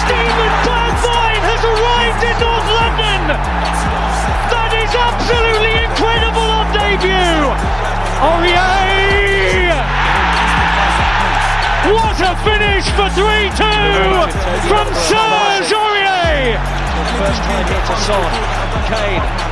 Steven Bergwijn has arrived in North London. That is absolutely incredible on debut. Aurier! What a finish for 3-2 from Serge Aurier! First time here to Son. Kane.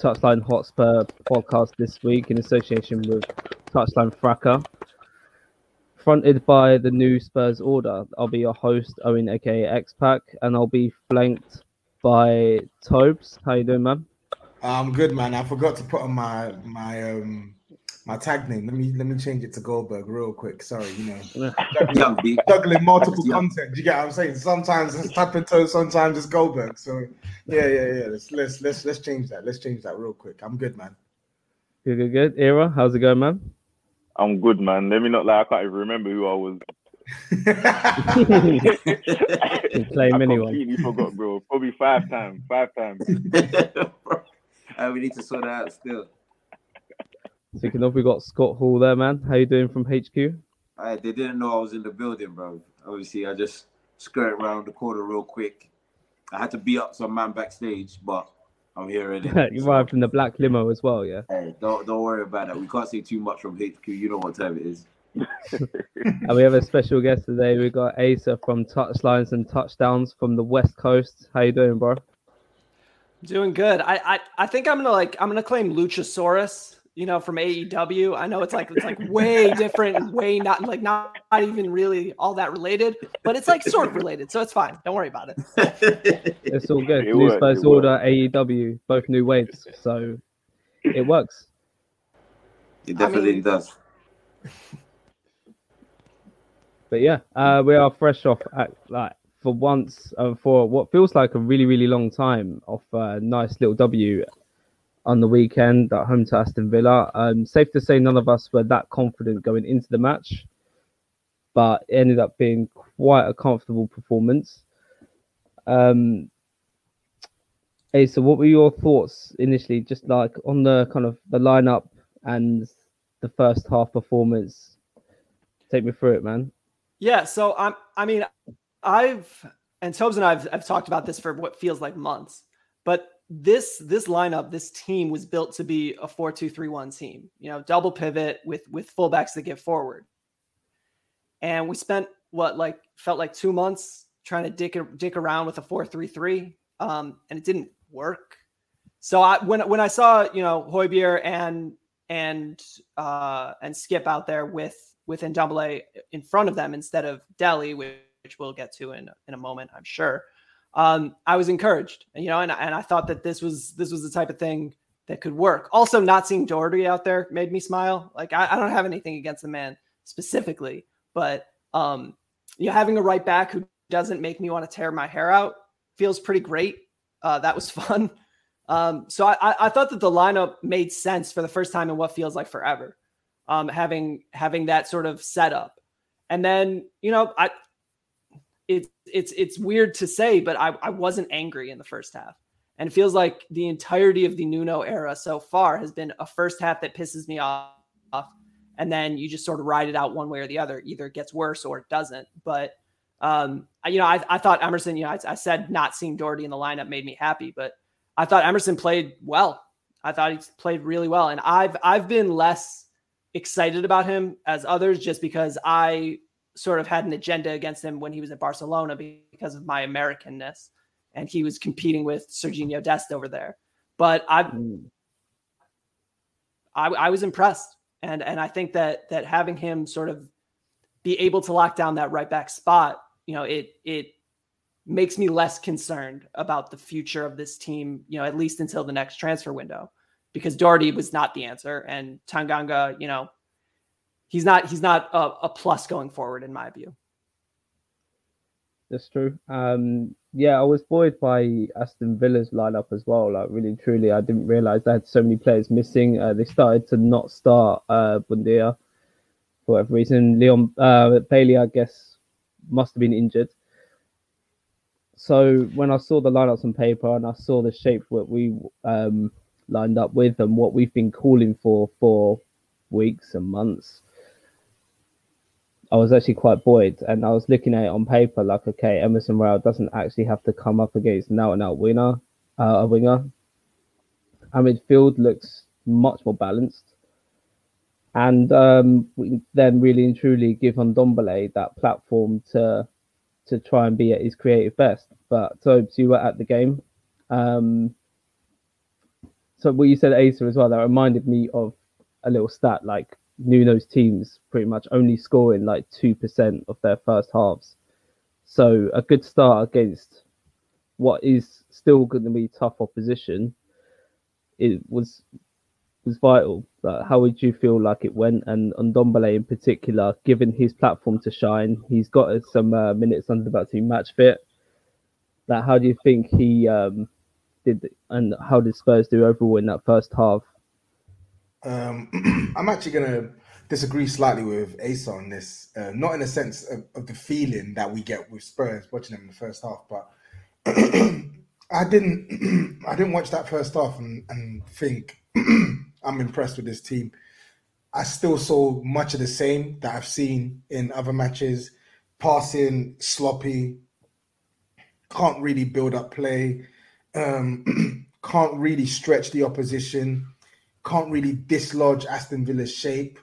Touchline Hotspur podcast this week in association with Touchline Fracas. Fronted by the new Spurs order, I'll be your host, Owen aka X Pack, and I'll be flanked by Tobes. How you doing, man? I'm good, man. I forgot to put on my my um my tag name. Let me let me change it to Goldberg real quick. Sorry, you know, juggling, juggling multiple content. You get what I'm saying? Sometimes it's tapping toes, sometimes it's Goldberg. So yeah, yeah, yeah. Let's let's let's let's change that. Let's change that real quick. I'm good, man. Good, good, good. Era, how's it going, man? I'm good, man. Let me not lie. I can't even remember who I was. You claim I anyone. completely forgot, bro. Probably five times. Five times. Uh, we need to sort that out still. Speaking of, we got Scott Hall there, man. How you doing from HQ? Uh, they didn't know I was in the building, bro. Obviously, I just skirted around the corner real quick. I had to beat up some man backstage, but I'm here already. you arrived in the black limo as well, yeah. Hey, don't don't worry about that. We can't say too much from HQ. You know what time it is. And we have a special guest today. We got Asa from Touchlines and Touchdowns from the West Coast. How you doing, bro? Doing good. I, I I think I'm gonna like I'm gonna claim Luchasaurus. You know, from AEW. I know it's like it's like way different, and way not like not, not even really all that related, but it's like sort of related, so it's fine. Don't worry about it. It's all good. It new works, Spurs it Order, AEW, both new waves. So it works. It definitely mean- does. But yeah, uh, we are fresh off at like for once uh, for what feels like a really really long time off a nice little W on the weekend at home to Aston Villa. Um, safe to say none of us were that confident going into the match, but it ended up being quite a comfortable performance. Um, hey, so what were your thoughts initially, just like on the kind of the lineup and the first half performance? Take me through it, man. Yeah, so I'm I mean, I've and Tobes and I've I've talked about this for what feels like months, but this this lineup, this team was built to be a 4-2-3-1 team. You know, double pivot with with fullbacks that get forward. And we spent what like felt like 2 months trying to dick dick around with a 4-3-3 um and it didn't work. So I when when I saw, you know, Højbjerg and and uh and Skip out there with with Ndombele in front of them instead of Dele, which, which we'll get to in in a moment, I'm sure. Um, I was encouraged, you know, and, and I thought that this was this was the type of thing that could work. Also, not seeing Doherty out there made me smile. Like I, I don't have anything against the man specifically, but um, you know, having a right back who doesn't make me want to tear my hair out feels pretty great. Uh, that was fun. Um, so I, I thought that the lineup made sense for the first time in what feels like forever. Um, having having that sort of setup, and then you know I it's it's it's weird to say, but I, I wasn't angry in the first half. And it feels like the entirety of the Nuno era so far has been a first half that pisses me off. And then you just sort of ride it out one way or the other. Either it gets worse or it doesn't. But um, you know, I, I thought Emerson, you know, I, I said not seeing Doherty in the lineup made me happy, but I thought Emerson played well. I thought he played really well. And I've I've been less excited about him as others just because I sort of had an agenda against him when he was at Barcelona because of my Americanness, and he was competing with Serginho Dest over there. But I, mm. I, I was impressed, and and I think that that having him sort of be able to lock down that right back spot, you know, it it makes me less concerned about the future of this team, you know, at least until the next transfer window, because Doherty was not the answer, and Tanganga, you know, he's not he's not a, a plus going forward in my view. That's true. Um, yeah, I was buoyed by Aston Villa's lineup as well. Like really, truly, I didn't realize they had so many players missing. Uh, they started to not start uh, Buendia for whatever reason. Leon uh, Bailey, I guess, must have been injured. So when I saw the lineups on paper and I saw the shape that we um, lined up with and what we've been calling for for weeks and months, I was actually quite buoyed, and I was looking at it on paper like, okay, Emerson Royal doesn't actually have to come up against an out-and-out winner, uh, a winger. Our midfield looks much more balanced, and um, we then really and truly give Ndombele that platform to to try and be at his creative best. But so you were at the game. Um, so what you said, Asa, as well, that reminded me of a little stat like Nuno's teams pretty much only scoring like 2% of their first halves. So a good start against what is still going to be tough opposition it was was vital. Like, how would you feel like it went? And on Ndombele in particular, given his platform to shine, he's got some uh, minutes under about to match fit. Like, how do you think he um, did, and how did Spurs do overall in that first half? Um, I'm actually going to disagree slightly with Asa on this. Uh, not in a sense of, of, the feeling that we get with Spurs watching them in the first half, but I didn't. I didn't watch that first half and, and think I'm impressed with this team. I still saw much of the same that I've seen in other matches. Passing sloppy, can't really build up play, um, can't really stretch the opposition can't really dislodge Aston Villa's shape.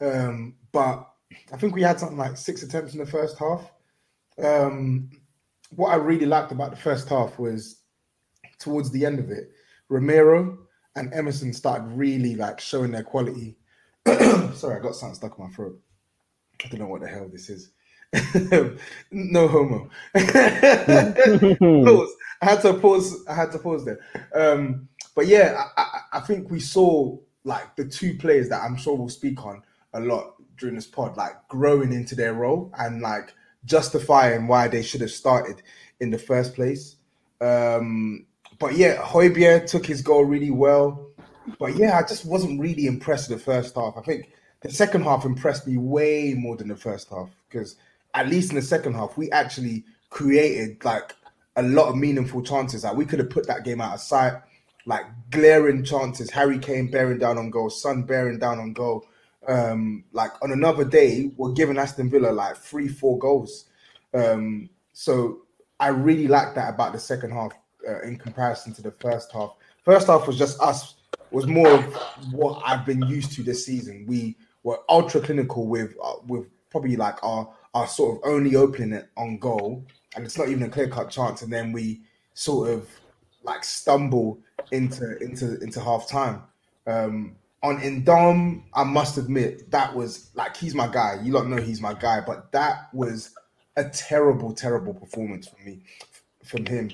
Um, but I think we had something like six attempts in the first half. Um, what I really liked about the first half was towards the end of it, Romero and Emerson started really like showing their quality. Sorry, I got something stuck in my throat. I don't know what the hell this is. no homo. pause. I had to pause. I had to pause there. Um, but yeah, I, I, think we saw like the two players that I'm sure we'll speak on a lot during this pod, like growing into their role and like justifying why they should have started in the first place. Um, but yeah, Højbjerg took his goal really well. But yeah, I just wasn't really impressed with the first half. I think the second half impressed me way more than the first half because at least in the second half, we actually created like a lot of meaningful chances. Like we could have put that game out of sight like glaring chances. Harry Kane bearing down on goal, Son bearing down on goal. Um, like on another day, we're giving Aston Villa like three, four goals. Um, so I really like that about the second half uh, in comparison to the first half. First half was just us, was more of what I've been used to this season. We were ultra clinical with uh, with probably like our our sort of only opening it on goal, and it's not even a clear cut chance. And then we sort of like stumble into into into half time. Um, on Indom, I must admit that was like he's my guy. You don't know he's my guy, but that was a terrible, terrible performance from me. from him,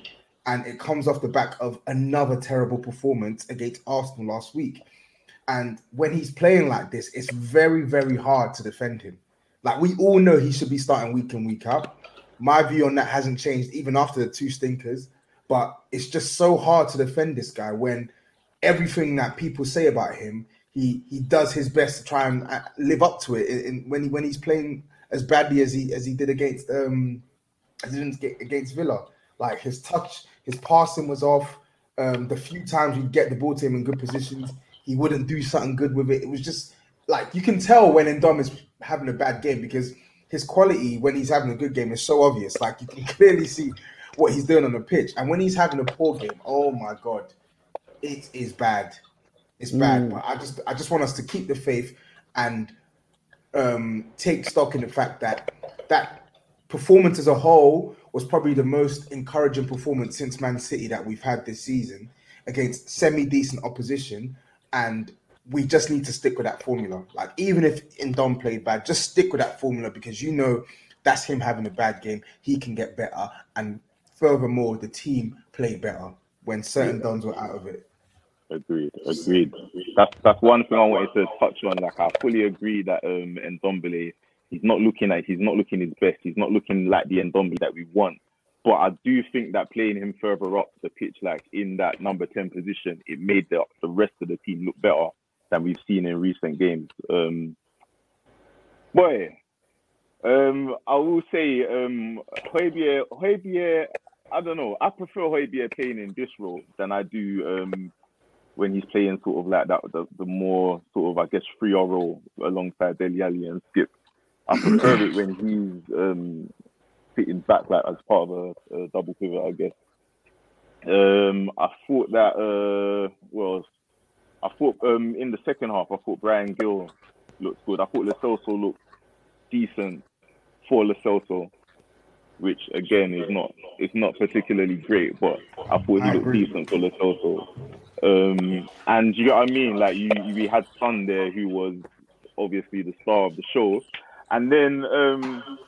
and it comes off the back of another terrible performance against Arsenal last week. And when he's playing like this, it's very, very hard to defend him. Like we all know he should be starting week in, week out. My view on that hasn't changed even after the two stinkers, but it's just so hard to defend this guy when everything that people say about him, he he does his best to try and uh, live up to it. And when he when he's playing as badly as he as he did against um as he didn't against Villa, like his touch, his passing was off. Um, the few times we get the ball to him in good positions, he wouldn't do something good with it. It was just like you can tell when Ndom is having a bad game because his quality when he's having a good game is so obvious. Like you can clearly see what he's doing on the pitch, and when he's having a poor game, oh my god, it is bad. It's bad. Mm. But I just I just want us to keep the faith and um, take stock in the fact that that performance as a whole was probably the most encouraging performance since Man City that we've had this season against semi decent opposition and we just need to stick with that formula. Like even if Ndom played bad, just stick with that formula because you know that's him having a bad game. He can get better, and furthermore, the team played better when certain dons were out of it. Agreed, agreed. That's that's one thing I wanted to touch on. Like I fully agree that um Ndombele, he's not looking like he's not looking his best. He's not looking like the Ndombele that we want. But I do think that playing him further up the pitch, like in that number 10 position, it made the, the rest of the team look better than we've seen in recent games. Um, boy, um, I will say um, Højbjerg, Højbjerg, I don't know. I prefer Højbjerg playing in this role than I do um, when he's playing sort of like that, the, the more sort of, I guess, freer role alongside Dele Alli and Skip. I prefer it when he's um, fitting back like as part of a, a double pivot, I guess. Um, I thought that uh, well, I thought um, in the second half, I thought Bryan Gil looked good. I thought Lo Celso looked decent for Lo Celso, which again is not it's not particularly great, but I thought he looked decent for Celso. Um, and you know what I mean? Like you, we had Son there, who was obviously the star of the show, and then um,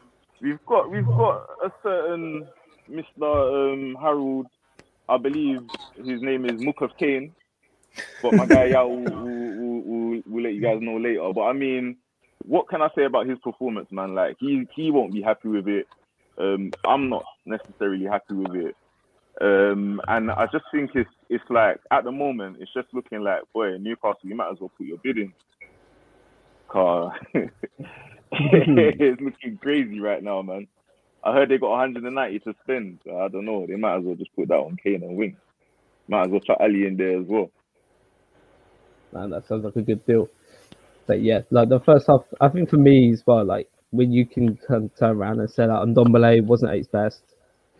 we've got we've got a certain Mr. Um, Harold, I believe his name is Mook of Kane, but my guy yeah, will, will, will, will, let you guys know later. But I mean, what can I say about his performance, man? Like he he won't be happy with it. Um, I'm not necessarily happy with it. Um, and I just think it's it's like at the moment it's just looking like boy Newcastle you might as well put your bid in. Car it's looking crazy right now, man. I heard they got 190 to spend. So I don't know. They might as well just put that on Kane and Wing. Might as well chuck Alli in there as well. Man, that sounds like a good deal. But yeah, like the first half, I think for me as well, like when you can turn, turn around and say that Ndombele wasn't at his best,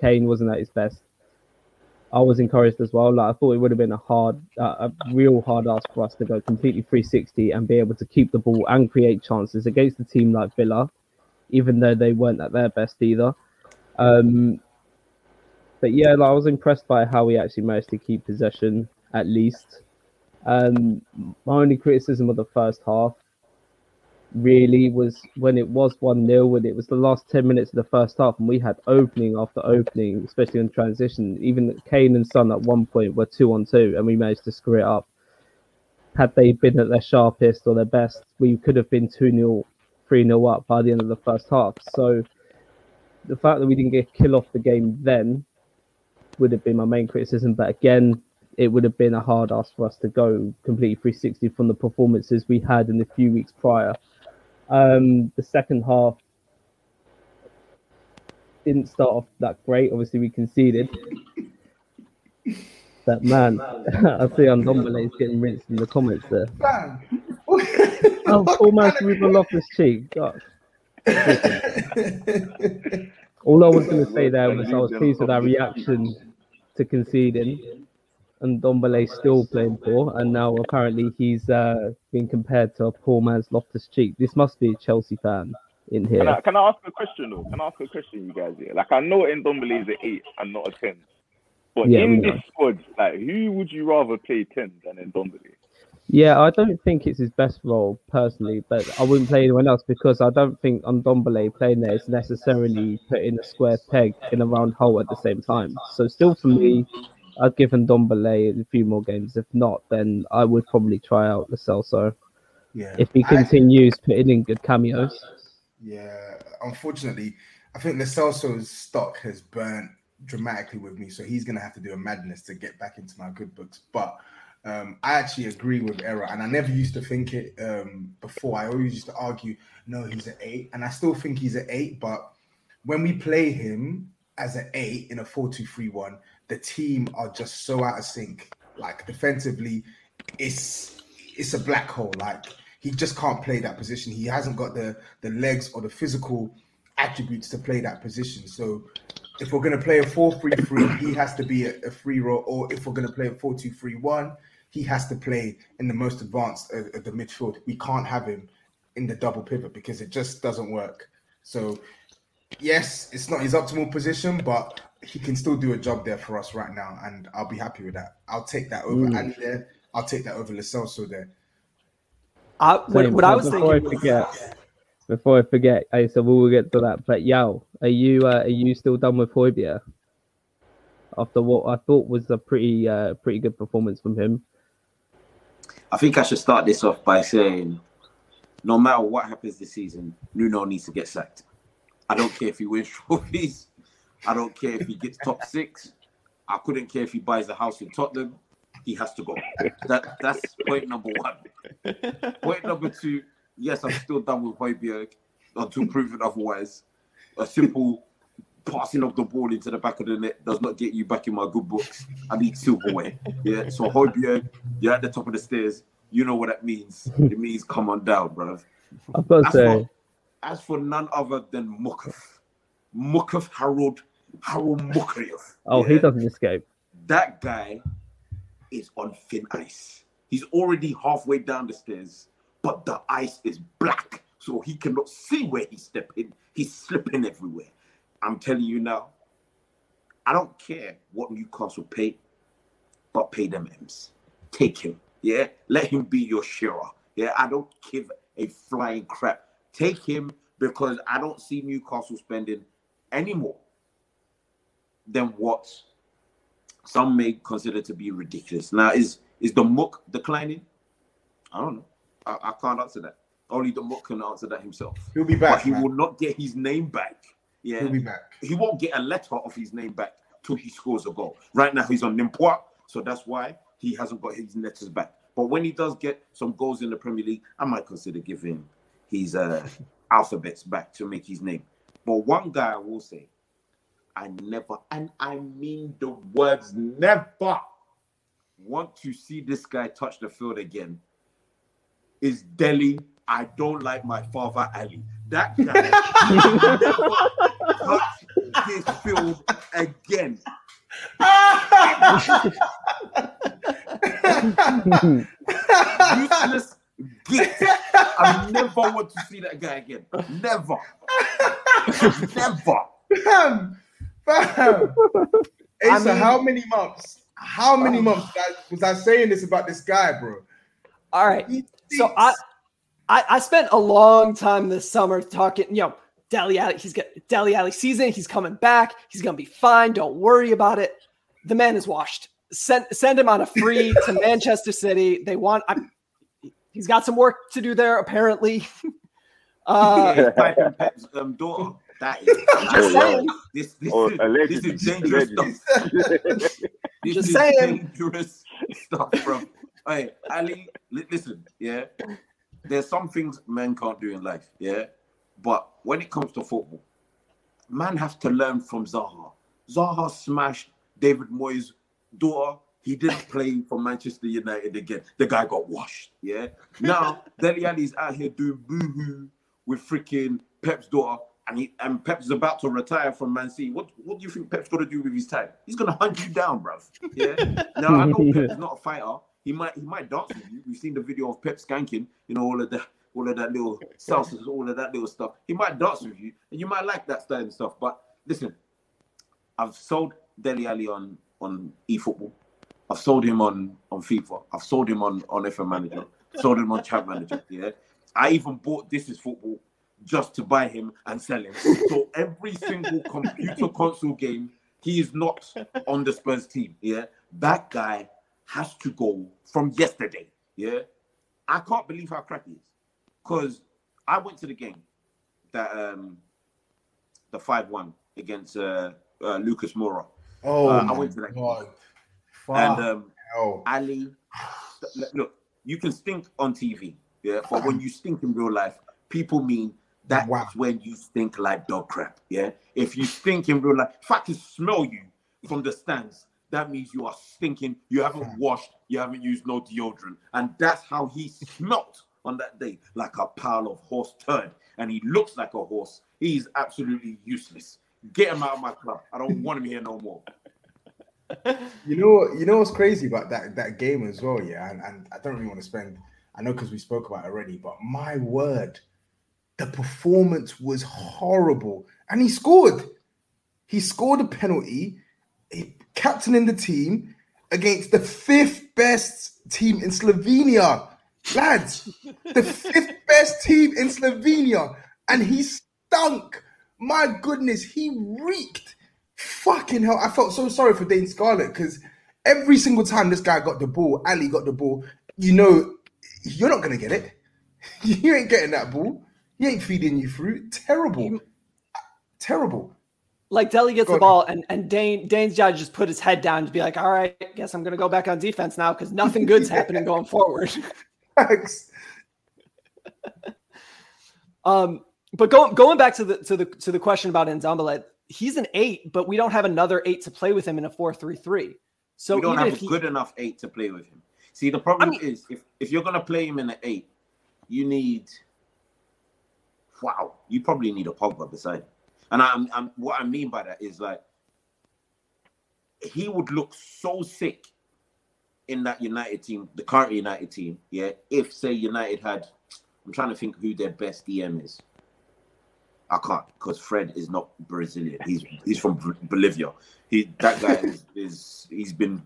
Kane wasn't at his best, I was encouraged as well. Like I thought it would have been a hard, uh, a real hard ask for us to go completely 360 and be able to keep the ball and create chances against a team like Villa, even though they weren't at their best either. Um, but yeah, like, I was impressed by how we actually managed to keep possession at least. Um, my only criticism of the first half really was when it was 1 0, when it was the last 10 minutes of the first half, and we had opening after opening, especially in transition. Even Kane and Son at one point were 2 on 2, and we managed to screw it up. Had they been at their sharpest or their best, we could have been 2 0, 3 0 up by the end of the first half. So the fact that we didn't get kill off the game then would have been my main criticism. But again, it would have been a hard ask for us to go completely 360 from the performances we had in the few weeks prior. Um, the second half didn't start off that great. Obviously, we conceded. that man, I see Ndombele is getting rinsed in the comments there. oh, Paul Mass with a Loftus cheek. God. All I was going to say there was I was pleased with our reaction to conceding and Ndombele still playing poor, and now apparently he's uh, being compared to a poor man's Loftus Cheek. This must be a Chelsea fan in here. Can I, can I, ask a question though? Can I ask a question, you guys? Here? Like I know Ndombele is an eight and not a ten, but yeah, in this squad, like who would you rather play ten than Ndombele? Yeah, I don't think it's his best role personally, but I wouldn't play anyone else because I don't think Ndombele playing there is necessarily putting a square peg in a round hole at the same time. So still for me, I'd give Ndombele a few more games. If not, then I would probably try out Lo Celso. Yeah. If he continues I, putting in good cameos. Yeah, unfortunately, I think Lo Celso's stock has burnt dramatically with me, so he's gonna have to do a madness to get back into my good books. But um, I actually agree with Era, and I never used to think it um, before. I always used to argue, no, he's an eight, and I still think he's an eight. But when we play him as an eight in a four-two-three-one, the team are just so out of sync. Like defensively, it's it's a black hole. Like he just can't play that position. He hasn't got the the legs or the physical attributes to play that position. So if we're going to play a 4-3-3, he has to be a, a free roll, or if we're going to play a 4-2-3-1, he has to play in the most advanced of, of the midfield. We can't have him in the double pivot because it just doesn't work. So, yes, it's not his optimal position, but he can still do a job there for us right now, and I'll be happy with that. I'll take that over mm. Ali there. I'll take that over Lo Celso there. I, what, what I was before thinking. I forget, was... Before I forget, I so we'll get to that. But Yao, are you uh, are you still done with Højbjerg? After what I thought was a pretty uh, pretty good performance from him. I think I should start this off by saying, no matter what happens this season, Nuno needs to get sacked. I don't care if he wins trophies. I don't care if he gets top six. I couldn't care if he buys a house in Tottenham. He has to go. That that's point number one. Point number two. Yes, I'm still done with Højbjerg until proven otherwise. A simple passing of the ball into the back of the net does not get you back in my good books. I need silverware. Yeah. So Højbjerg, you're at the top of the stairs. You know what that means. It means come on down, brother. I've got to say. As for none other than Mukev, Mukev Harold Harold Mukev. Oh, yeah, he doesn't escape. That guy is on thin ice. He's already halfway down the stairs, but the ice is black, so he cannot see where he's stepping. He's slipping everywhere. I'm telling you now, I don't care what Newcastle pay, but pay them M's. Take him. Yeah. Let him be your Shearer. Yeah. I don't give a flying crap. Take him because I don't see Newcastle spending any more than what some may consider to be ridiculous. Now, is is the muck declining? I don't know. I, I can't answer that. Only the muck can answer that himself. He'll be back. But he man. will not get his name back yeah, he'll be back. He won't get a letter of his name back till he scores a goal. Right now, he's on Nîmes, so that's why he hasn't got his letters back. But when he does get some goals in the Premier League, I might consider giving his uh, alphabets back to make his name. But one guy I will say, I never, and I mean the words never, want to see this guy touch the field again is Dele. I don't like my father Alli. That guy never touch this field again. Useless git. I never want to see that guy again. Never. never. Bam. Bam. Hey, I mean, how many months? How many um, months was I saying this about this guy, bro? All right. So I, I I spent a long time this summer talking, you know, Dele Alli, he's got Dele Alli season. He's coming back. He's gonna be fine. Don't worry about it. The man is washed. Send send him on a free to Manchester City. They want. I, he's got some work to do there apparently. Uh, um, door. That is, just saying. This, this, is, this is dangerous stuff. this just is saying. dangerous stuff, bro. Hey, Alli, listen, yeah. There's some things men can't do in life, yeah. But when it comes to football, man have to learn from Zaha. Zaha smashed David Moyes' daughter. He didn't play for Manchester United again. The guy got washed. Yeah. Now Dele Alli's out here doing boohoo with freaking Pep's daughter, and he and Pep's about to retire from Man City. What what do you think Pep's gonna do with his time? He's gonna hunt you down, bruv. Yeah. Now I know Pep's not a fighter. He might he might dance with you. We've seen the video of Pep skanking, you know, all of that all of that little salsas, all of that little stuff. He might dance with you, and you might like that style and stuff. But listen, I've sold Dele Alli on on eFootball. I've sold him on on FIFA. I've sold him on on FM Manager. Sold him on Chat Manager. Yeah, I even bought This Is Football just to buy him and sell him. So every single computer console game, he is not on the Spurs team. Yeah, that guy has to go from yesterday. Yeah, I can't believe how crappy he is because I went to the game that um the five one against uh, uh, Lucas Moura. Oh, uh, I went to that God. game. And um, Alli, look, you can stink on TV, yeah, but when you stink in real life, people mean that's wow. when you stink like dog crap. Yeah. If you stink in real life, if I can smell you from the stands, that means you are stinking. You haven't washed, you haven't used no deodorant. And that's how he smelt on that day, like a pile of horse turd. And he looks like a horse. He's absolutely useless. Get him out of my club. I don't want him here no more. You know, you know what's crazy about that that game as well, yeah. And, and I don't really want to spend. I know because we spoke about it already, but my word, the performance was horrible, and he scored. He scored a penalty, he, captaining the team against the fifth best team in Slovenia, lads. the fifth best team in Slovenia, and he stunk. My goodness, he reeked. Fucking hell, I felt so sorry for Dane Scarlett because every single time this guy got the ball, Alli got the ball, you know, you're not gonna get it. You ain't getting that ball. He ain't feeding you fruit. Terrible. Terrible. Like Dele gets go the ball and, and Dane Dane's job just put his head down to be like, all right, guess I'm gonna go back on defense now because nothing good's happening going forward. Thanks. um, but going going back to the to the to the question about Ndombele, he's an eight, but we don't have another eight to play with him in a four three three. So we don't have a he, good enough eight to play with him. See, the problem I mean, is if if you're gonna play him in an eight, you need wow, you probably need a Pogba beside him. And I'm, I'm what I mean by that is like he would look so sick in that United team, the current United team, yeah. If say United had, I'm trying to think who their best DM is. I can't because Fred is not Brazilian. He's he's from Bolivia. He that guy is, is he's been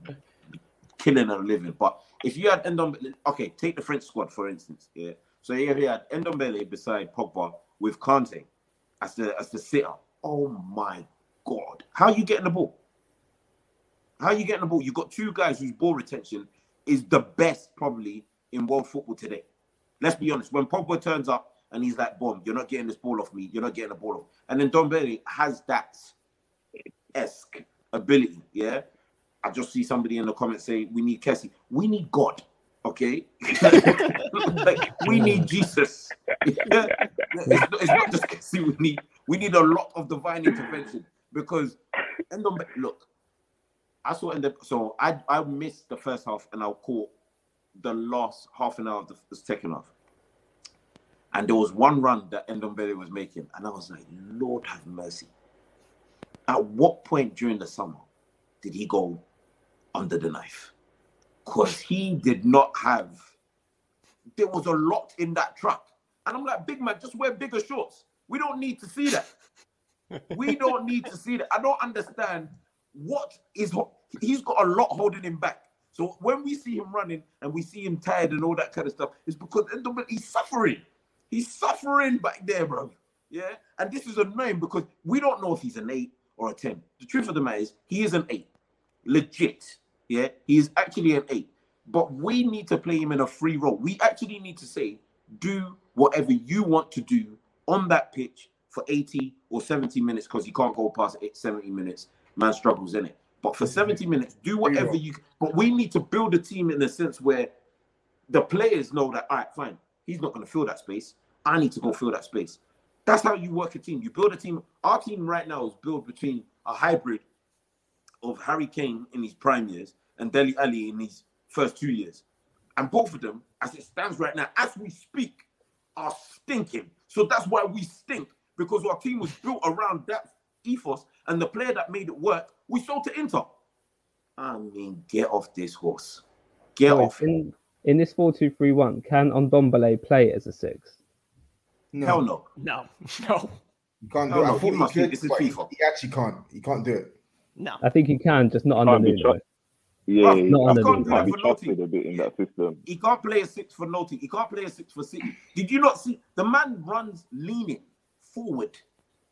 killing and living. But if you had Endom, okay, take the French squad for instance. Yeah. So if you had Ndombele beside Pogba with Kante as the as the sitter. Oh my god. How are you getting the ball? How are you getting the ball? You've got two guys whose ball retention is the best probably in world football today. Let's be honest. When Pogba turns up and he's like, "Bomb, you're not getting this ball off me. You're not getting the ball off." And then Don Ndombele has that esque ability. Yeah, I just see somebody in the comments say, "We need Kessie. We need God." Okay, like, we need Jesus. it's, not, it's, not, just Kessie we need. We need a lot of divine intervention because And Endom. Look, I saw in the so I I missed the first half and I caught the last half an hour of the second half. And there was one run that Ndombele was making, and I was like, Lord have mercy. At what point during the summer did he go under the knife? because he did not have. There was a lot in that truck, and I'm like, big man, just wear bigger shorts. We don't need to see that. we don't need to see that. I don't understand what is. He's got a lot holding him back. So when we see him running and we see him tired and all that kind of stuff, it's because he's suffering. He's suffering back there, bro. Yeah. And this is annoying because we don't know if he's an eight or a 10. The truth of the matter is, he is an eight. Legit. Yeah, he's actually an eight. But we need to play him in a free role. We actually need to say, do whatever you want to do on that pitch for 80 or 70 minutes because you can't go past 70 minutes. Man struggles in it. But for 70 minutes, do whatever you. But we need to build a team in a sense where the players know that, all right, fine, he's not going to fill that space. I need to go fill that space. That's how you work a team. You build a team. Our team right now is built between a hybrid of Harry Kane in his prime years and Dele Alli in his first two years. And both of them, as it stands right now, as we speak, are stinking. So that's why we stink because our team was built around that ethos and the player that made it work, we sold to Inter. I mean, get off this horse. Get oh, off. In, in this 4 2 3 1, can Ndombele play as a six? No. Hell no. No. No. You can't do it. I thought he could, this is FIFA. He actually can't. He can't do it. No. I think he can, just not under Nuno. Yeah, he, Not he underneath. can't be For trusted a bit in that system. He can't play a six for Nottingham. He can't play a six for City. Did you not see the man runs leaning forward?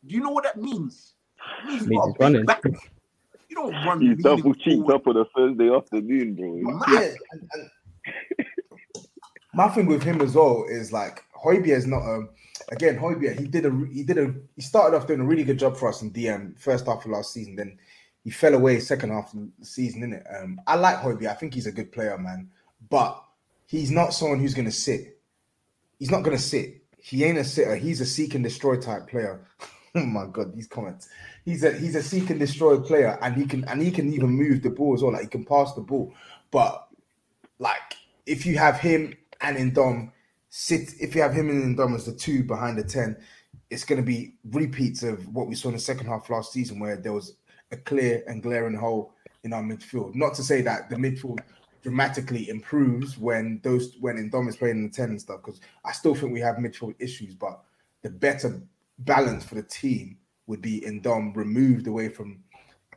Do you know what that means? It means you Means he's running. back. You don't run. He's leaning double cheeked up on a Thursday afternoon, bro. Yeah, and- and my thing with him as well is like Højbjerg is not um again Højbjerg he did a he did a he started off doing a really good job for us in DM first half of last season then he fell away second half of the season in it um I like Højbjerg I think he's a good player man but he's not someone who's gonna sit. He's not gonna sit. He ain't a sitter. He's a seek and destroy type player. Oh my god these comments. He's a he's a seek and destroy player and he can and he can even move the ball as well. Like he can pass the ball but like if you have him and Indom sit, if you have him and Indom as the two behind the ten, it's going to be repeats of what we saw in the second half last season, where there was a clear and glaring hole in our midfield. Not to say that the midfield dramatically improves when those when Indom is playing in the ten and stuff, because I still think we have midfield issues, but the better balance for the team would be Indom removed away from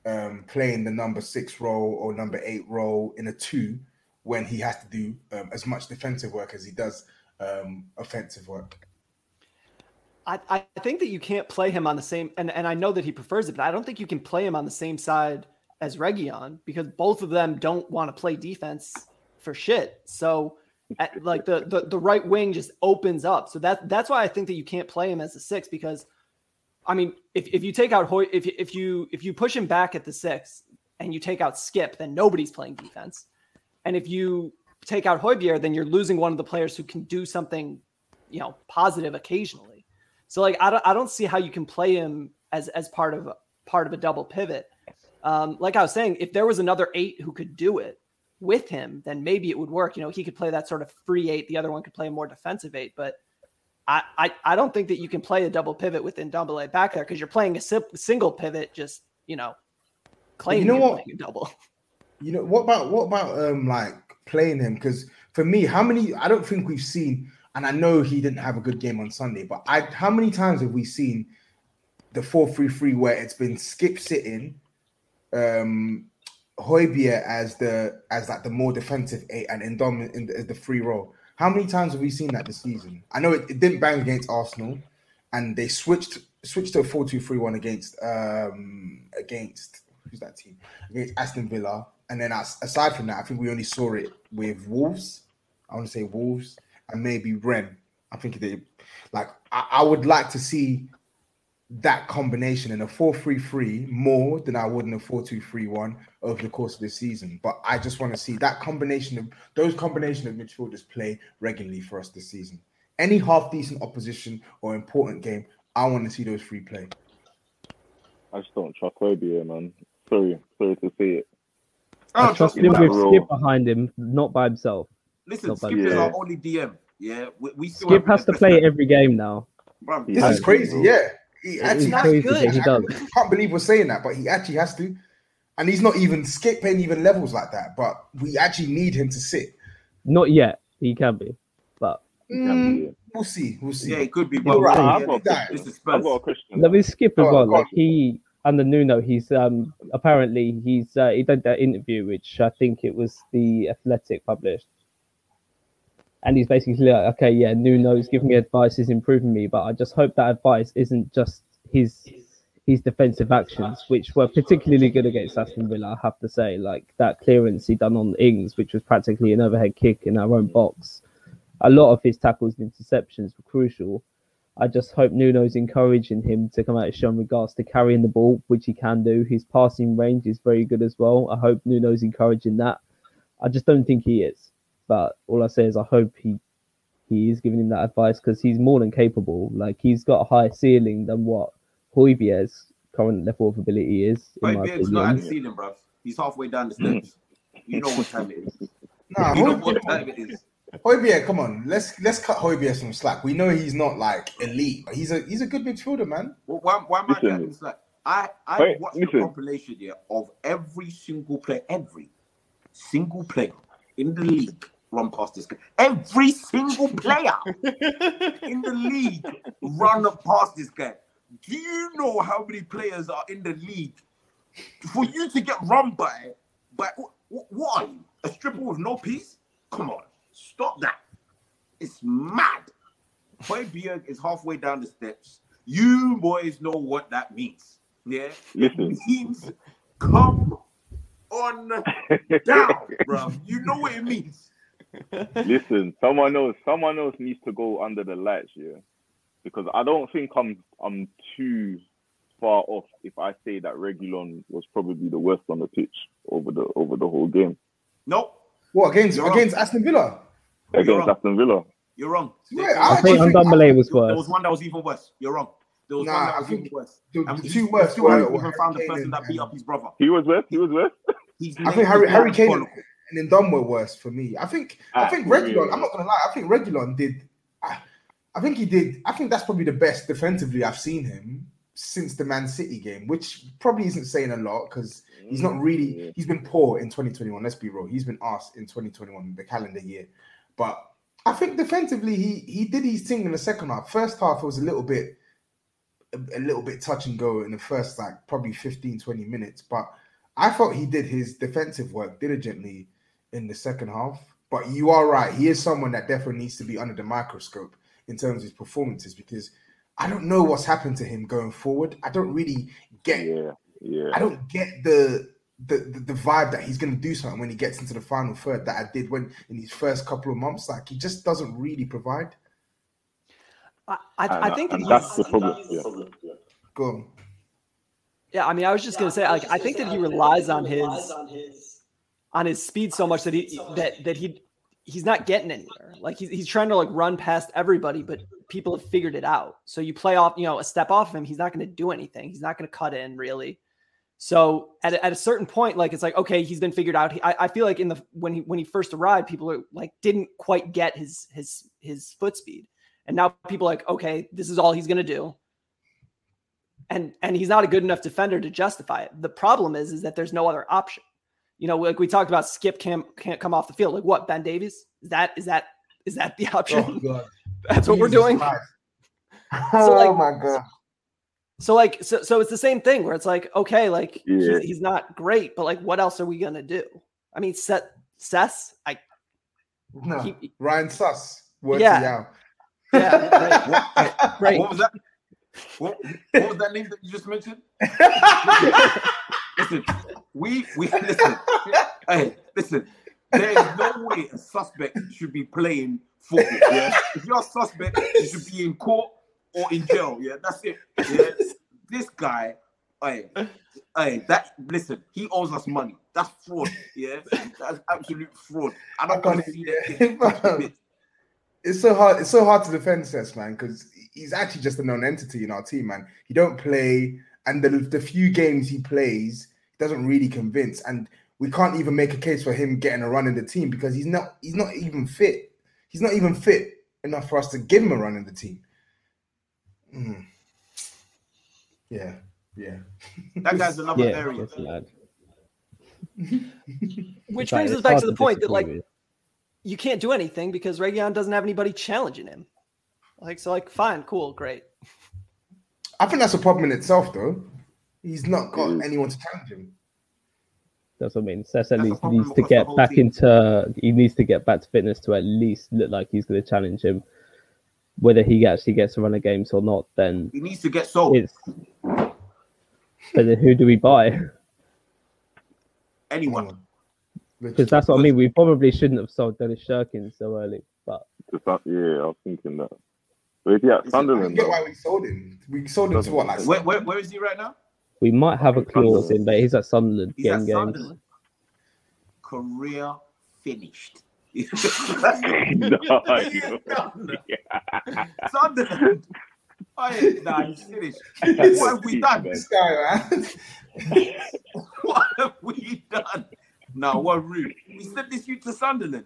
um, playing the number six role or number eight role in a two when he has to do um, as much defensive work as he does um, offensive work. I, I think that you can't play him on the same, and, and I know that he prefers it, but I don't think you can play him on the same side as Region because both of them don't want to play defense for shit. So, at, like the, the the right wing just opens up. So that that's why I think that you can't play him as a six because, I mean, if, if you take out Hoy, if if you if you push him back at the six and you take out Skip, then nobody's playing defense. And if you take out Højbjerg, then you're losing one of the players who can do something, you know, positive occasionally. So like I don't I don't see how you can play him as as part of part of a double pivot. Um, like I was saying, if there was another eight who could do it with him, then maybe it would work. You know, he could play that sort of free eight. The other one could play a more defensive eight. But I I, I don't think that you can play a double pivot within double A back there because you're playing a sim- single pivot. Just you know, claiming know what? playing a double. You know what about what about um like playing him? Because for me, how many? I don't think we've seen, and I know he didn't have a good game on Sunday, but I how many times have we seen the four three three where it's been skip sitting, um, Højbjerg as the as like the more defensive eight and Indom in the, the free role. How many times have we seen that this season? I know it, it didn't bang against Arsenal, and they switched switched to a four two three one against um against who's that team against Aston Villa. And then as, aside from that, I think we only saw it with Wolves. I want to say Wolves and maybe Rennes. I think they like I, I would like to see that combination in a 4-3-3 more than I would in a 4-2-3-1 over the course of the season. But I just want to see that combination of those combination of midfielders play regularly for us this season. Any half decent opposition or important game, I want to see those three play. I just don't trust Højbjerg, man. Sorry, sorry to say it. I I trust trust him him with at. Skip behind him, not by himself. Listen, Not bad. Skip is Yeah. our only DM. Yeah, we, we still Skip has to play every game now. Bruv, He This has is crazy, bro. yeah. He It actually is has crazy, to. but he I does. can't believe we're saying that, but he actually has to. And he's not even skipping even levels like that. But we actually need him to sit. Not yet. He can be, but mm, He can be. We'll see. We'll see. Yeah, it could be. You're But right. yeah, I've got a this- is I've got a question. let me skip as well. Like he under Nuno, he's um apparently he's uh, he did that interview which I think it was the Athletic published, and he's basically like, okay, yeah, Nuno's giving me advice, he's improving me, but I just hope that advice isn't just his his defensive actions, which were particularly good against Aston Villa. I have to say, like that clearance he done on Ings, which was practically an overhead kick in our own box. A lot of his tackles and interceptions were crucial. I just hope Nuno's encouraging him to come out of show in regards to carrying the ball, which he can do. His passing range is very good as well. I hope Nuno's encouraging that. I just don't think he is. But all I say is I hope he he is giving him that advice because he's more than capable. Like he's got a higher ceiling than what Højbjerg's current level of ability is. In But my Beard's not at the ceiling, bruv. He's halfway down the steps. You know what time it is. Nah, You know what time it is. Højbjerg, come on. Let's let's cut Højbjerg some slack. We know he's not like elite, but he's a he's a good midfielder, man. Well, why, why am I Listen. getting slack? I I Wait, watched listen. the compilation here of every single player, every single player in the league run past this guy. Every single player in the league run past this guy. Do you know how many players are in the league for you to get run by? By What, what are you? A stripper with no piece? Come on, stop that. It's mad. Højbjerg is halfway down the steps. You boys know what that means. Yeah? Listen. It means come on down, bro. You know what it means. Listen, someone else, someone else needs to go under the lights, yeah. Because I don't think I'm I'm too far off if I say that Reguilón was probably the worst on the pitch over the over the whole game. Nope. What against You're against Aston Villa? Against wrong. Aston Villa. You're wrong. Yeah, I I think actually think- Ndombele was There worse. was one that was even worse. You're wrong. There was Nah, one that I was think even worse. the- And the two he worst still were- hasn't even found the person that beat up his brother. He was worse. He was worse. He's I think Harry Harry Kane and Ndom were worse for me. I think I think really? Reguilón. I'm not gonna lie. I think Reguilón did. I, I think he did. I think that's probably the best defensively I've seen him since the Man City game, which probably isn't saying a lot because he's not really. Mm. He's been poor in 2021. Let's be real. He's been asked in 2021, the calendar year. But I think defensively, he he did his thing in the second half. First half, it was a little bit a, little bit touch and go in the first like probably 15 20 minutes but i thought he did his defensive work diligently in the second half but you are right he is someone that definitely needs to be under the microscope in terms of his performances because i don't know what's happened to him going forward i don't really get Yeah, yeah. i don't get the the, the, the vibe that he's going to do something when he gets into the final third that I did when in his first couple of months. Like he just doesn't really provide. I, I, And- I think that and he's, that's the problem. Yeah. Go on. Yeah, I mean, I was just gonna say, like, I think that he relies on his on his speed so much that he that that he he's not getting anywhere. Like he's he's trying to like run past everybody, but people have figured it out. So you play off, you know, a step off of him, he's not going to do anything. He's not going to cut in really. So at, a- at a certain point, like it's like okay, he's been figured out. He, I, I feel like in the when he when he first arrived, people are like didn't quite get his his his foot speed, and now people are like okay, this is all he's going to do and and he's not a good enough defender to justify it. The problem is is that there's no other option. You know, like we talked about, Skip can't can't come off the field. Like what? Ben Davies? Is that is that is that the option? Oh god. That's what we're doing. Christ. So, like- oh my god. So like so so it's the same thing where it's like okay, like Yeah. he's, he's not great, but like what else are we gonna do? I mean, Seth Sess, I No. he, Ryan Suss. Word Yeah. to Yao. yeah, right. What was that? What, what was that name that you just mentioned? listen, we we listen. Hey, listen. There is no way a suspect should be playing football. Yeah, if you're a suspect, you should be in court or in jail. Yeah, that's it. Yeah, this guy. Hey, hey, that listen. He owes us money. That's fraud. Yeah, that's absolute fraud. I don't want to see that. kid touch the pitch. It's so hard. It's so hard to defend Sess, man, because he's actually just a known entity in our team, man. He don't play, and the the few games he plays, he doesn't really convince. And we can't even make a case for him getting a run in the team because he's not. He's not even fit. He's not even fit enough for us to give him a run in the team. Mm. Yeah, yeah. That guy's another Yeah, area. that's. Which It's like- brings us back to the point that like with. you can't do anything because Region doesn't have anybody challenging him. Like so, like fine, cool, great. I think that's a problem in itself, though. He's not got anyone to challenge him. That's what I mean. Sess at That's a least problem needs to get back team. into. He needs to get back to fitness to at least look like he's going to challenge him. Whether he actually gets to run a games or not, then He needs to get sold. it's. But then who do we buy? Anyone. Because that's what I mean. We probably shouldn't have sold Dennis Cirkin so early. But that- yeah, I was thinking that. But if yeah, I Sunderland. get why we sold him. We sold him to what, like Where, where, where is he right now? we might have a clause in, but he's at Sunderland He's getting at games. Sunderland. Career finished. No. Sunderland. Yeah, nah, he's finished. What have we done? this guy, man. What have we done? Now, what rude. We sent this you to Sunderland,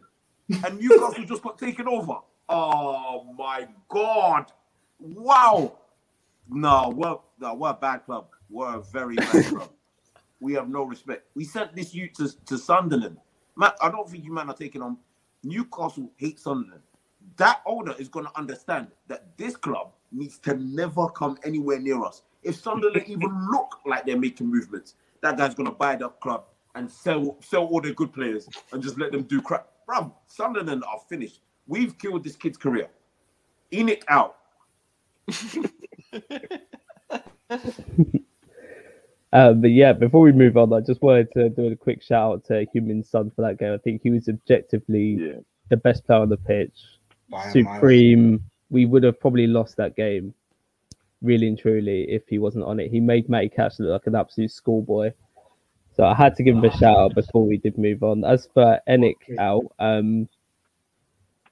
and Newcastle just got taken over. Oh my god! Wow. No, we're no, we're a bad club. We're a very bad club. We have no respect. We sent this you to, to Sunderland. Man, I don't think you man are taking on Newcastle hate Sunderland. That owner is gonna understand that this club needs to never come anywhere near us. If Sunderland even look like they're making movements, that guy's gonna buy the club and sell sell all their good players and just let them do crap. Bro, Sunderland are finished. We've killed this kid's career. ENIC out. uh, but yeah, before we move on, I just wanted to do a quick shout out to Heung-min Son for that game. I think he was objectively yeah. the best player on the pitch. By Supreme. We would have probably lost that game, really and truly, if he wasn't on it. He made Matty Cash look like an absolute schoolboy. So I had to give him a shout out before we did move on. As for ENIC out, um,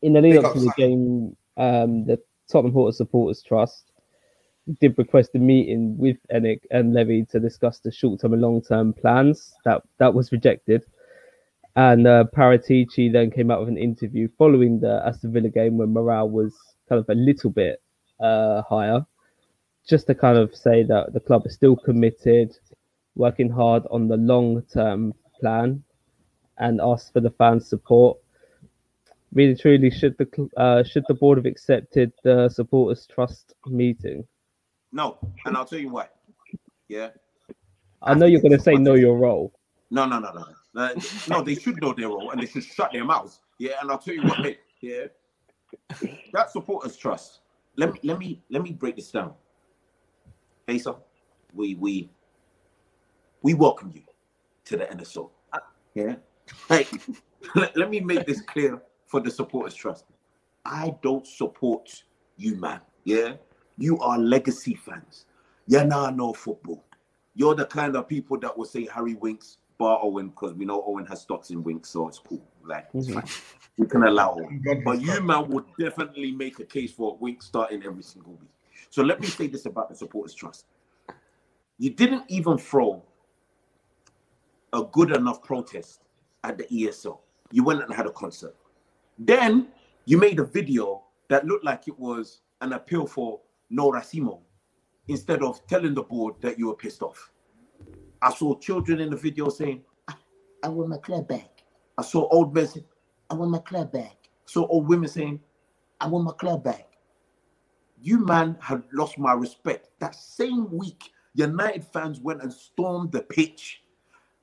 in the lead up to the game, um, the Tottenham Hotspur Supporters Trust did request a meeting with ENIC and Levy to discuss the short-term and long-term plans. That that was rejected. And uh, Paratici then came out with an interview following the Aston Villa game when morale was kind of a little bit uh, higher, just to kind of say that the club is still committed, working hard on the long-term plan, and ask for the fans' support really truly should the uh, should the board have accepted the supporters trust meeting no and i'll tell you why yeah. I know you're going to say know your role. No no no no. Uh, no they should know their role and they should shut their mouths. Yeah and i'll tell you what yeah. That supporters trust. Let me let me let me break this down. Hey sir we we we welcome you to the nso yeah. Hey let, let me make this clear for the supporters trust. I don't support you, man. Yeah, you are legacy fans. You're not no football. You're the kind of people that will say Harry Winks, bar Owen, because we know Owen has stocks in Winks, so it's cool. Like it's mm-hmm. We can allow it. But you, man, would definitely make a case for Winks starting every single week. So let me say this about the supporters trust. You didn't even throw a good enough protest at the ESL. You went and had a concert. Then you made a video that looked like it was an appeal for no racismo instead of telling the board that you were pissed off. I saw children in the video saying, I, I want my club back. I saw old men saying, I want my club back. Saw old women saying, I want my club back. You man had lost my respect. That same week, United fans went and stormed the pitch,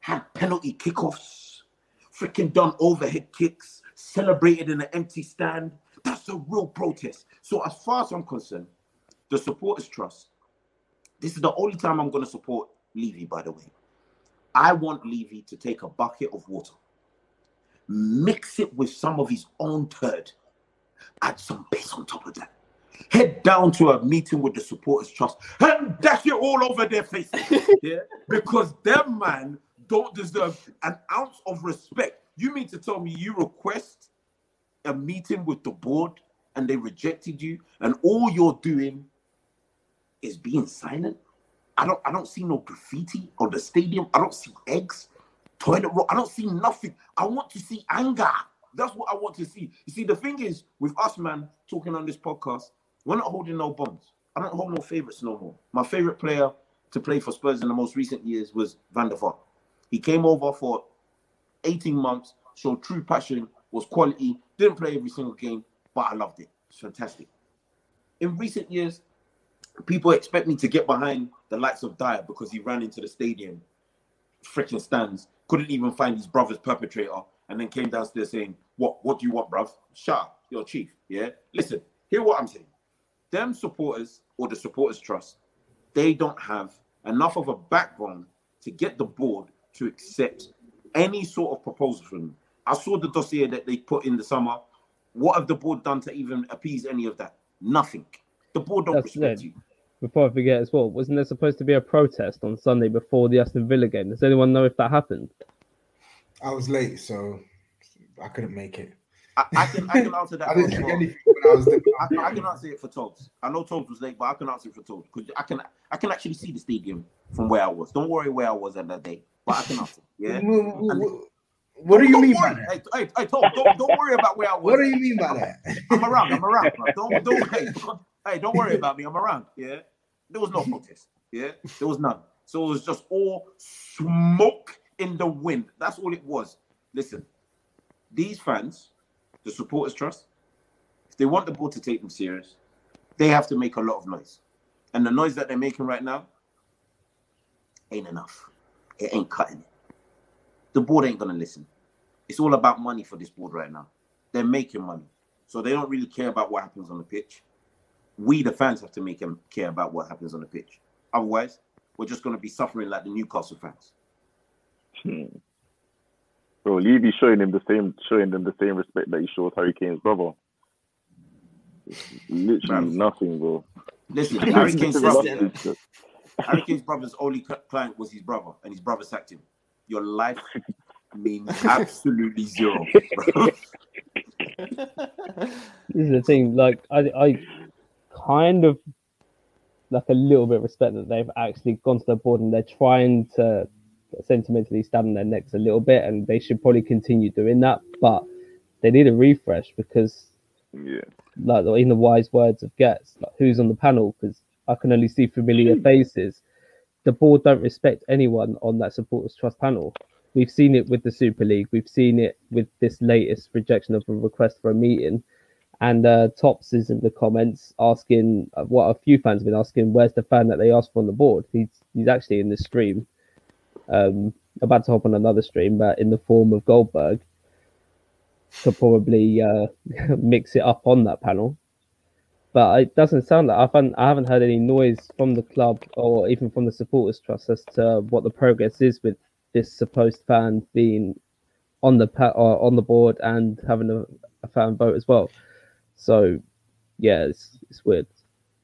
had penalty kickoffs, freaking done overhead kicks, celebrated in an empty stand. That's a real protest. So, as far as I'm concerned, the supporters trust. This is the only time I'm going to support Levy, by the way. I want Levy to take a bucket of water, mix it with some of his own turd, add some piss on top of that, head down to a meeting with the supporters trust and dash it all over their faces. yeah, because them man don't deserve an ounce of respect you mean to tell me you request a meeting with the board and they rejected you, and all you're doing is being silent? I don't I don't see no graffiti on the stadium. I don't see eggs, toilet roll. I don't see nothing. I want to see anger. That's what I want to see. You see, the thing is, with us, man, talking on this podcast, we're not holding no bonds. I don't hold no favorites no more. My favorite player to play for Spurs in the most recent years was Van der Vaart. He came over for 18 months, showed true passion, was quality, didn't play every single game, but I loved it. It's fantastic. In recent years, people expect me to get behind the likes of Dier because he ran into the stadium, freaking stands, couldn't even find his brother's perpetrator, and then came downstairs saying, What what do you want, bruv? Shut up, you're chief. Yeah. Listen, hear what I'm saying. Them supporters or the supporters trust, they don't have enough of a backbone to get the board to accept any sort of proposal from them. I saw the dossier that they put in the summer. What have the board done to even appease any of that? Nothing. The board don't That's respect it. you. Before I forget as well, wasn't there supposed to be a protest on Sunday before the Aston Villa game? Does anyone know if that happened? I was late, so I couldn't make it. I, I can I can answer that. I didn't see anything when I was there. I, I, can answer it for Togs. I know Togs was late, but I can answer it for Togs because I can I can actually see the stadium from where I was. Don't worry where I was at that day but I can answer. Yeah. what do you mean worry. by that? Hey, hey, hey Tom, don't, don't worry about where I was. What do you mean by that? I'm around. I'm around. Bro. Don't don't hey, hey, don't worry about me. I'm around. Yeah. There was no protest. Yeah. There was none. So it was just all smoke in the wind. That's all it was. Listen, these fans, the supporters trust, if they want the board to take them serious, they have to make a lot of noise. And the noise that they're making right now ain't enough it ain't cutting it. the board ain't gonna listen. It's all about money for this board right now. They're making money, so they don't really care about what happens on the pitch. We, the fans, have to make them care about what happens on the pitch. Otherwise, we're just gonna be suffering like the Newcastle fans. Hmm. Bro, Levy showing him the same, showing them the same respect that he shows Harry Kane's brother. Literally nothing, bro. Listen, Harry Kane's brother. Harry Kane's brother's only client was his brother, and his brother sacked him. Your life means absolutely zero. this is the thing. Like, I, I kind of like a little bit of respect that they've actually gone to the board and they're trying to sentimentally stab in their necks a little bit, and they should probably continue doing that. But they need a refresh because, yeah, like in the wise words of Getz, like who's on the panel? Because I can only see familiar hmm. faces. The board don't respect anyone on that supporters trust panel. We've seen it with the Super League. We've seen it with this latest rejection of a request for a meeting. And uh, Tops is in the comments asking uh, what a few fans have been asking, where's the fan that they asked for on the board? He's he's actually in the stream um, about to hop on another stream, but in the form of Goldberg, could probably uh, mix it up on that panel. But it doesn't sound like I haven't, I haven't heard any noise from the club or even from the supporters trust as to what the progress is with this supposed fan being on the pa- or on the board and having a, a fan vote as well. So yeah, it's it's weird.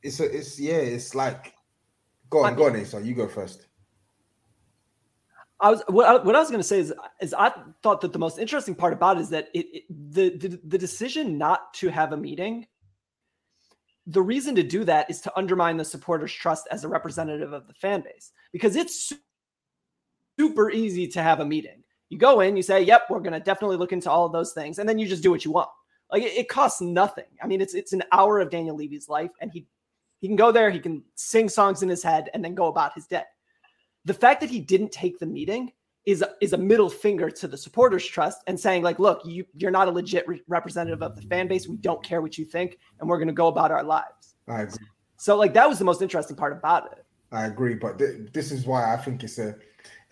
It's a, it's yeah, it's like go on, go on, Asa. You go first. I was what I, what I was going to say is is I thought that the most interesting part about it is that it, it the, the the decision not to have a meeting. The reason to do that is to undermine the supporters' trust as a representative of the fan base because it's super easy to have a meeting. You go in, you say, "Yep, we're going to definitely look into all of those things," and then you just do what you want. Like it, it costs nothing. I mean, it's it's an hour of Daniel Levy's life, and he he can go there, he can sing songs in his head, and then go about his day. The fact that he didn't take the meeting is is a middle finger to the supporters trust and saying like look you you're not a legit re- representative of the fan base. We don't care what you think and we're going to go about our lives. I agree. So like that was the most interesting part about it. I agree but th- this is why i think it's a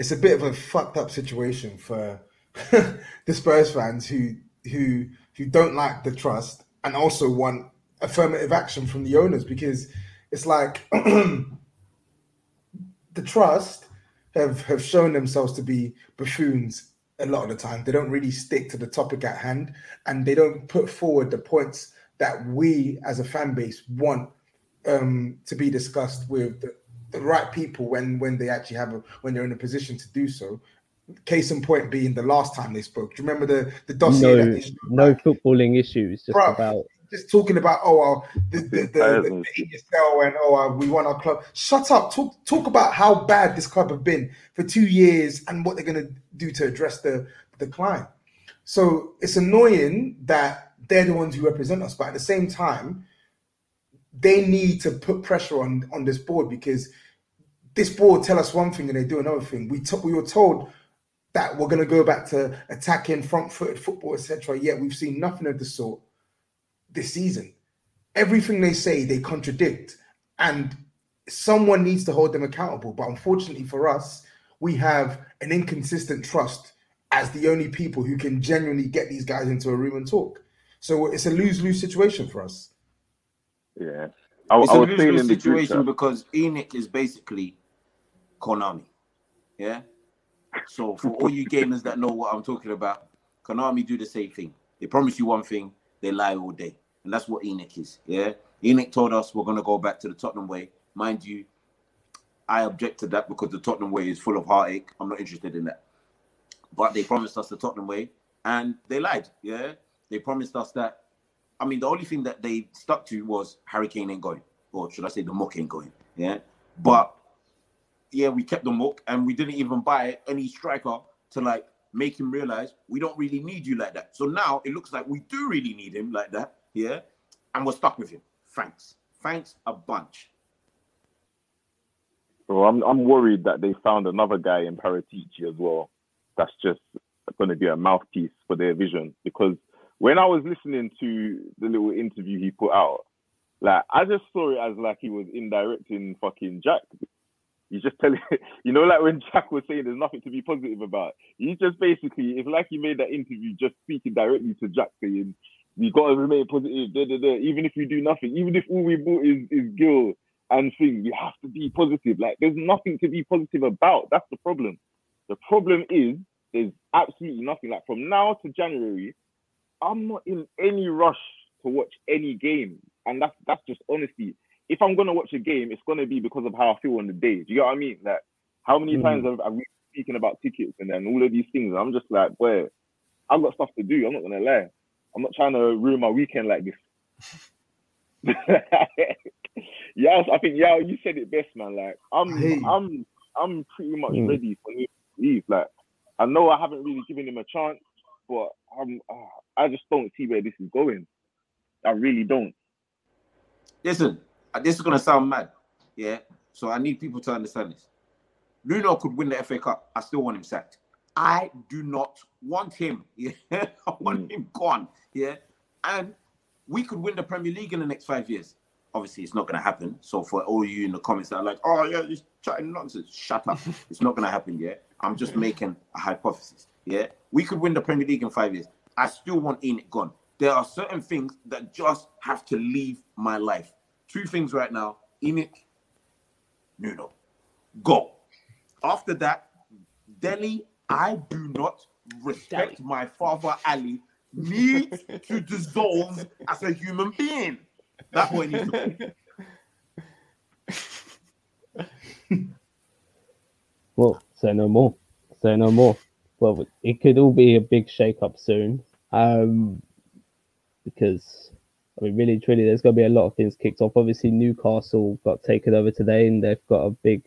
it's a bit of a fucked up situation for the spurs fans who who who don't like the trust and also want affirmative action from the owners because it's like the trust have have shown themselves to be buffoons a lot of the time. They don't really stick to the topic at hand, and they don't put forward the points that we as a fan base want um, to be discussed with the, the, right people when when they actually have a when they're in a position to do so. Case in point being the last time they spoke. Do you remember the the dossier? No, no footballing issues. Just Bruh, about just talking about oh well, the the, the, the, the and oh uh, we want our club. Shut up. Talk talk about how bad this club have been for two years and what they're gonna do to address the, the decline. So it's annoying that they're the ones who represent us, but at the same time, they need to put pressure on on this board because this board tell us one thing and they do another thing. We t- we were told that we're going to go back to attacking front-footed football, etc. Yet we've seen nothing of the sort this season. Everything they say, they contradict, and someone needs to hold them accountable. But unfortunately for us, we have an inconsistent trust as the only people who can genuinely get these guys into a room and talk. So it's a lose lose situation for us. Yeah. I, it's I a lose lose situation because ENIC is basically Konami. Yeah. So for all you gamers that know what I'm talking about, Konami do the same thing. They promise you one thing, they lie all day. And that's what ENIC is. Yeah. ENIC told us we're to go back to the Tottenham way. Mind you, I object to that because the Tottenham way is full of heartache. I'm not interested in that. But they promised us the Tottenham way and they lied. Yeah. They promised us that. I mean, the only thing that they stuck to was Harry Kane ain't going, or should I say the muck ain't going. Yeah. But yeah, we kept the muck and we didn't even buy any striker to like make him realize we don't really need you like that. So now it looks like we do really need him like that yeah, and we're stuck with him. Thanks. Thanks a bunch. Well, I'm I'm worried that they found another guy in Paratici as well. That's just going to be a mouthpiece for their vision. Because when I was listening to the little interview he put out, like I just saw it as like he was indirecting fucking Jack. He's just telling you know, like when Jack was saying there's nothing to be positive about. He's just basically it's like he made that interview just speaking directly to Jack saying we gotta remain positive, da, da, da. even if we do nothing, even if all we bought is, is Gil and thing, we have to be positive. Like there's nothing to be positive about. That's the problem. The problem is there's absolutely nothing. Like from now to January, I'm not in any rush to watch any game. And that's that's just honesty. If I'm gonna watch a game, it's gonna be because of how I feel on the day. Do you get what I mean? Like how many mm. times have I been speaking about tickets and then all of these things? I'm just like, boy, I've got stuff to do. I'm not gonna lie. I'm not trying to ruin my weekend like this. yes, I think yeah, you said it best, man. Like I'm, hey. I'm, I'm pretty much mm. ready for him to leave. Like I know I haven't really given him a chance, but I'm, uh, I just don't see where this is going. I really don't. Listen, this is gonna sound mad, yeah. So I need people to understand this. Nuno could win the FA Cup. I still want him sacked. I do not want him. Yeah, I want mm. him gone. Yeah, and we could win the Premier League in the next five years. Obviously, it's not going to happen. So for all you in the comments that are like, "Oh yeah, just chatting nonsense," shut up. it's not going to happen. Yeah, I'm just making a hypothesis. Yeah, we could win the Premier League in five years. I still want ENIC gone. There are certain things that just have to leave my life. Two things right now: ENIC, Nuno, go. After that, Dele, I do not respect Dele. my father Ali needs to dissolve as a human being. That's what needs to Well, say no more. Say no more. Well, it could all be a big shake up soon. Um, because I mean, really, truly, there's going to be a lot of things kicked off. Obviously, Newcastle got taken over today, and they've got a big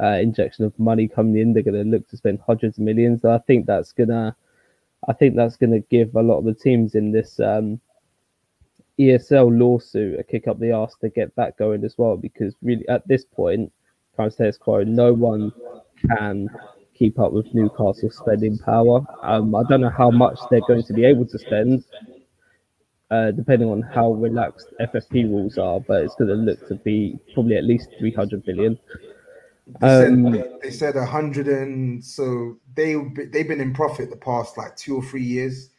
uh, injection of money coming in. They're going to look to spend hundreds of millions. I think that's gonna I think that's going to give a lot of the teams in this um, ESL lawsuit a kick up the arse to get that going as well. Because really, at this point, prime status quo, no one can keep up with Newcastle spending power. Um, I don't know how much they're going to be able to spend, uh, depending on how relaxed FFP rules are. But it's going to look to be probably at least 300 billion. They um, said, they said a hundred and so they they've been in profit the past like two or three years,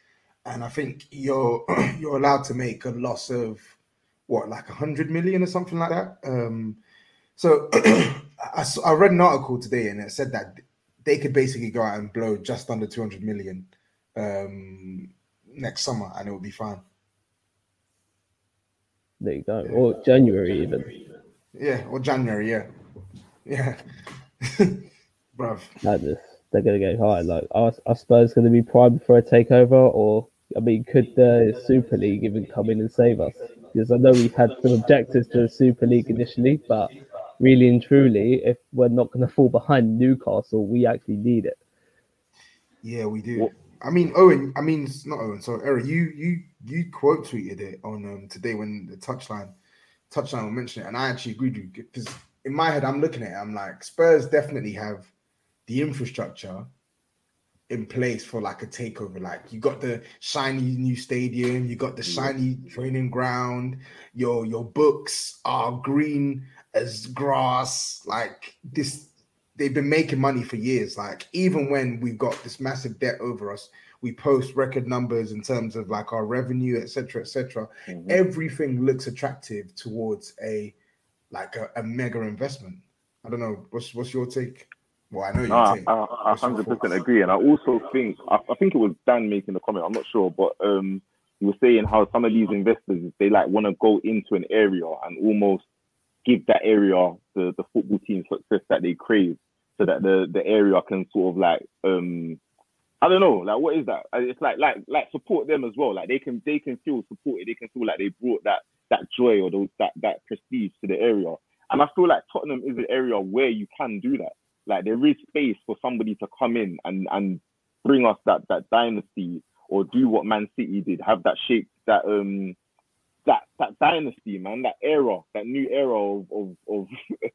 and I think you're you're allowed to make a loss of what like a hundred million or something like that. Um, so I, I read an article today and it said that they could basically go out and blow just under two hundred million um, next summer and it would be fine. There you go, or January even. Yeah, or January, yeah. Yeah. Bruv. Madness. They're going to go high. Like, are, are Spurs going to be primed for a takeover? Or, I mean, could the Super League even come in and save us? Because I know we've had some objectives to the Super League initially, but really and truly, if we're not going to fall behind Newcastle, we actually need it. Yeah, we do. I mean, Owen. I mean, it's not Owen. Sorry, Eric. You you you quote tweeted it on um, today when the touchline touchline will mention it, and I actually agreed with you because in my head, I'm looking at it. I'm like, Spurs definitely have the infrastructure in place for like a takeover. Like you got the shiny new stadium, you got the shiny training ground. Your your books are green as grass. Like this, they've been making money for years. Like even when we've got this massive debt over us, we post record numbers in terms of like our revenue, etc., etc. Mm-hmm. Everything looks attractive towards a like a, a, mega investment. I don't know. What's what's your take? Well, I know your take. I hundred percent agree, and I also think I, I, think it was Dan making the comment. I'm not sure, but um, he was saying how some of these investors they like want to go into an area and almost give that area the the football team success that they crave, so that the the area can sort of like um I don't know, like what is that? It's like like like support them as well. Like they can they can feel supported. They can feel like they brought that that joy or those, that that prestige to the area. And I feel like Tottenham is an area where you can do that. Like there is space for somebody to come in and and bring us that that dynasty or do what Man City did, have that shape, that um that that dynasty, man, that era, that new era of of of,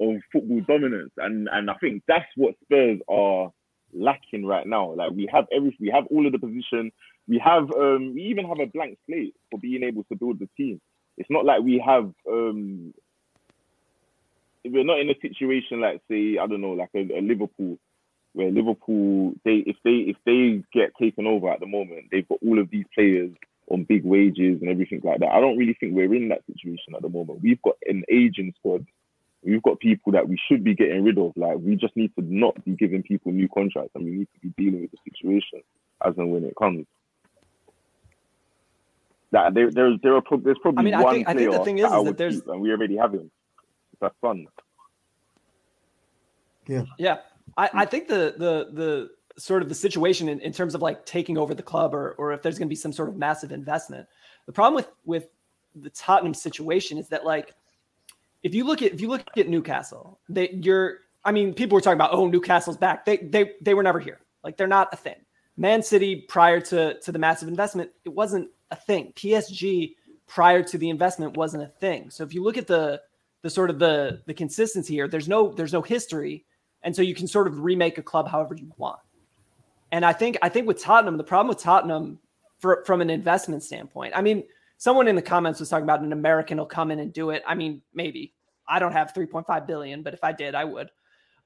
of football dominance. And and I think that's what Spurs are lacking right now. Like we have everything, we have all of the position, we have um, we even have a blank slate for being able to build the team. It's not like we have um, we're not in a situation like say I don't know like a, a Liverpool where Liverpool they if they if they get taken over at the moment they've got all of these players on big wages and everything like that. I don't really think we're in that situation at the moment. We've got an aging squad. We've got people that we should be getting rid of. Like we just need to not be giving people new contracts, and we need to be dealing with the situation as and when it comes. That there, there, there are there's probably I mean, one I think, player I think the thing is, that, is that there's and we already have him. That's fun. Yeah. Yeah. I, I think the the the sort of the situation in, in terms of like taking over the club or or if there's going to be some sort of massive investment. The problem with with the Tottenham situation is that like if you look at if you look at Newcastle, they you're I mean people were talking about oh Newcastle's back. They they they were never here. Like they're not a thing. Man City prior to to the massive investment, it wasn't a thing. PSG prior to the investment wasn't a thing. So if you look at the the sort of the the consistency here, there's no there's no history, and so you can sort of remake a club however you want. And I think I think with Tottenham, the problem with Tottenham for, from an investment standpoint, I mean, someone in the comments was talking about an American will come in and do it. I mean, maybe I don't have 3.5 billion, but if I did, I would.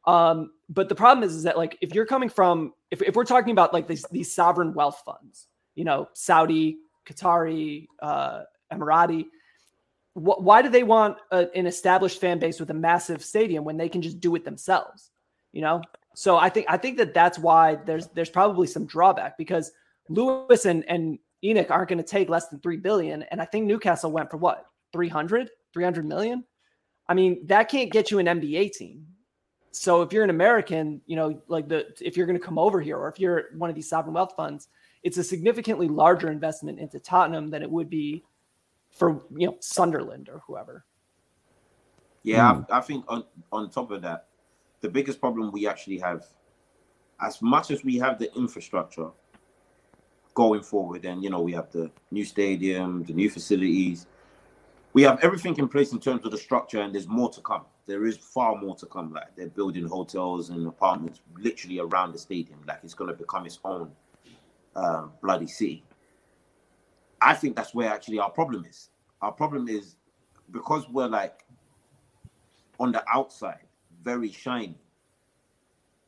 Um, but the problem is, is that like if you're coming from if, if we're talking about like these these sovereign wealth funds, you know, Saudi, Qatari, uh, Emirati, wh- why do they want a, an established fan base with a massive stadium when they can just do it themselves? You know, so I think I think that that's why there's there's probably some drawback because Lewis and and ENIC aren't going to take less than 3 billion and I think Newcastle went for what 300 300 million? I mean that can't get you an NBA team. So if you're an American you know like the if you're going to come over here or if you're one of these sovereign wealth funds it's a significantly larger investment into Tottenham than it would be for you know Sunderland or whoever. Yeah hmm. I, I think on on top of that the biggest problem we actually have, as much as we have the infrastructure going forward, and you know, we have the new stadium, the new facilities, we have everything in place in terms of the structure, and there's more to come. There is far more to come. Like they're building hotels and apartments literally around the stadium. Like it's going to become its own um, bloody city. I think that's where actually our problem is. Our problem is because we're like on the outside, very shiny.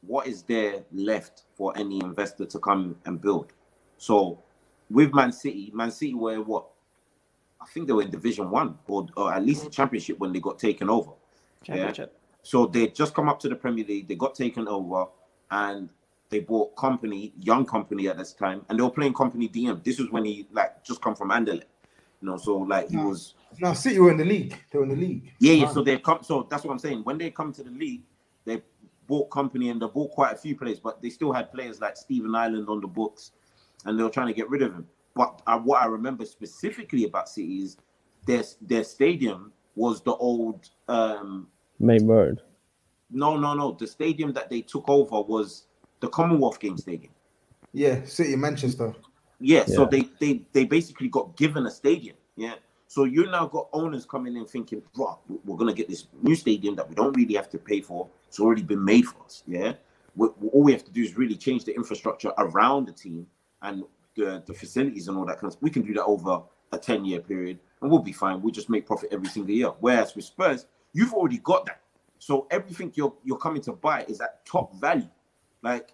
What is there left for any investor to come and build? So with Man City, Man City were what? I think they were in Division One or, or at least the Championship when they got taken over. Championship. Yeah? So they just come up to the Premier League. They got taken over, and they bought Kompany, young Kompany at this time, and they were playing Kompany DM. This was when he like just come from Anderlecht, you know. So like he was no, City were in the league. They were in the league. Yeah, yeah. So they come. So that's what I'm saying. When they come to the league, they bought Kompany and they bought quite a few players, but they still had players like Stephen Ireland on the books, and they were trying to get rid of him. But uh, what I remember specifically about City is their their stadium was the old um, Maine Road. No, no, no. The stadium that they took over was the Commonwealth Games Stadium. Yeah, City Manchester. Yeah, yeah, so they they they basically got given a stadium. Yeah, so you now got owners coming in thinking, bro, we're gonna get this new stadium that we don't really have to pay for. It's already been made for us. Yeah. We, all we have to do is really change the infrastructure around the team and the, the facilities and all that kind of stuff. We can do that over a 10 year period and we'll be fine. We'll just make profit every single year. Whereas with Spurs, you've already got that. So everything you're you're coming to buy is at top value. Like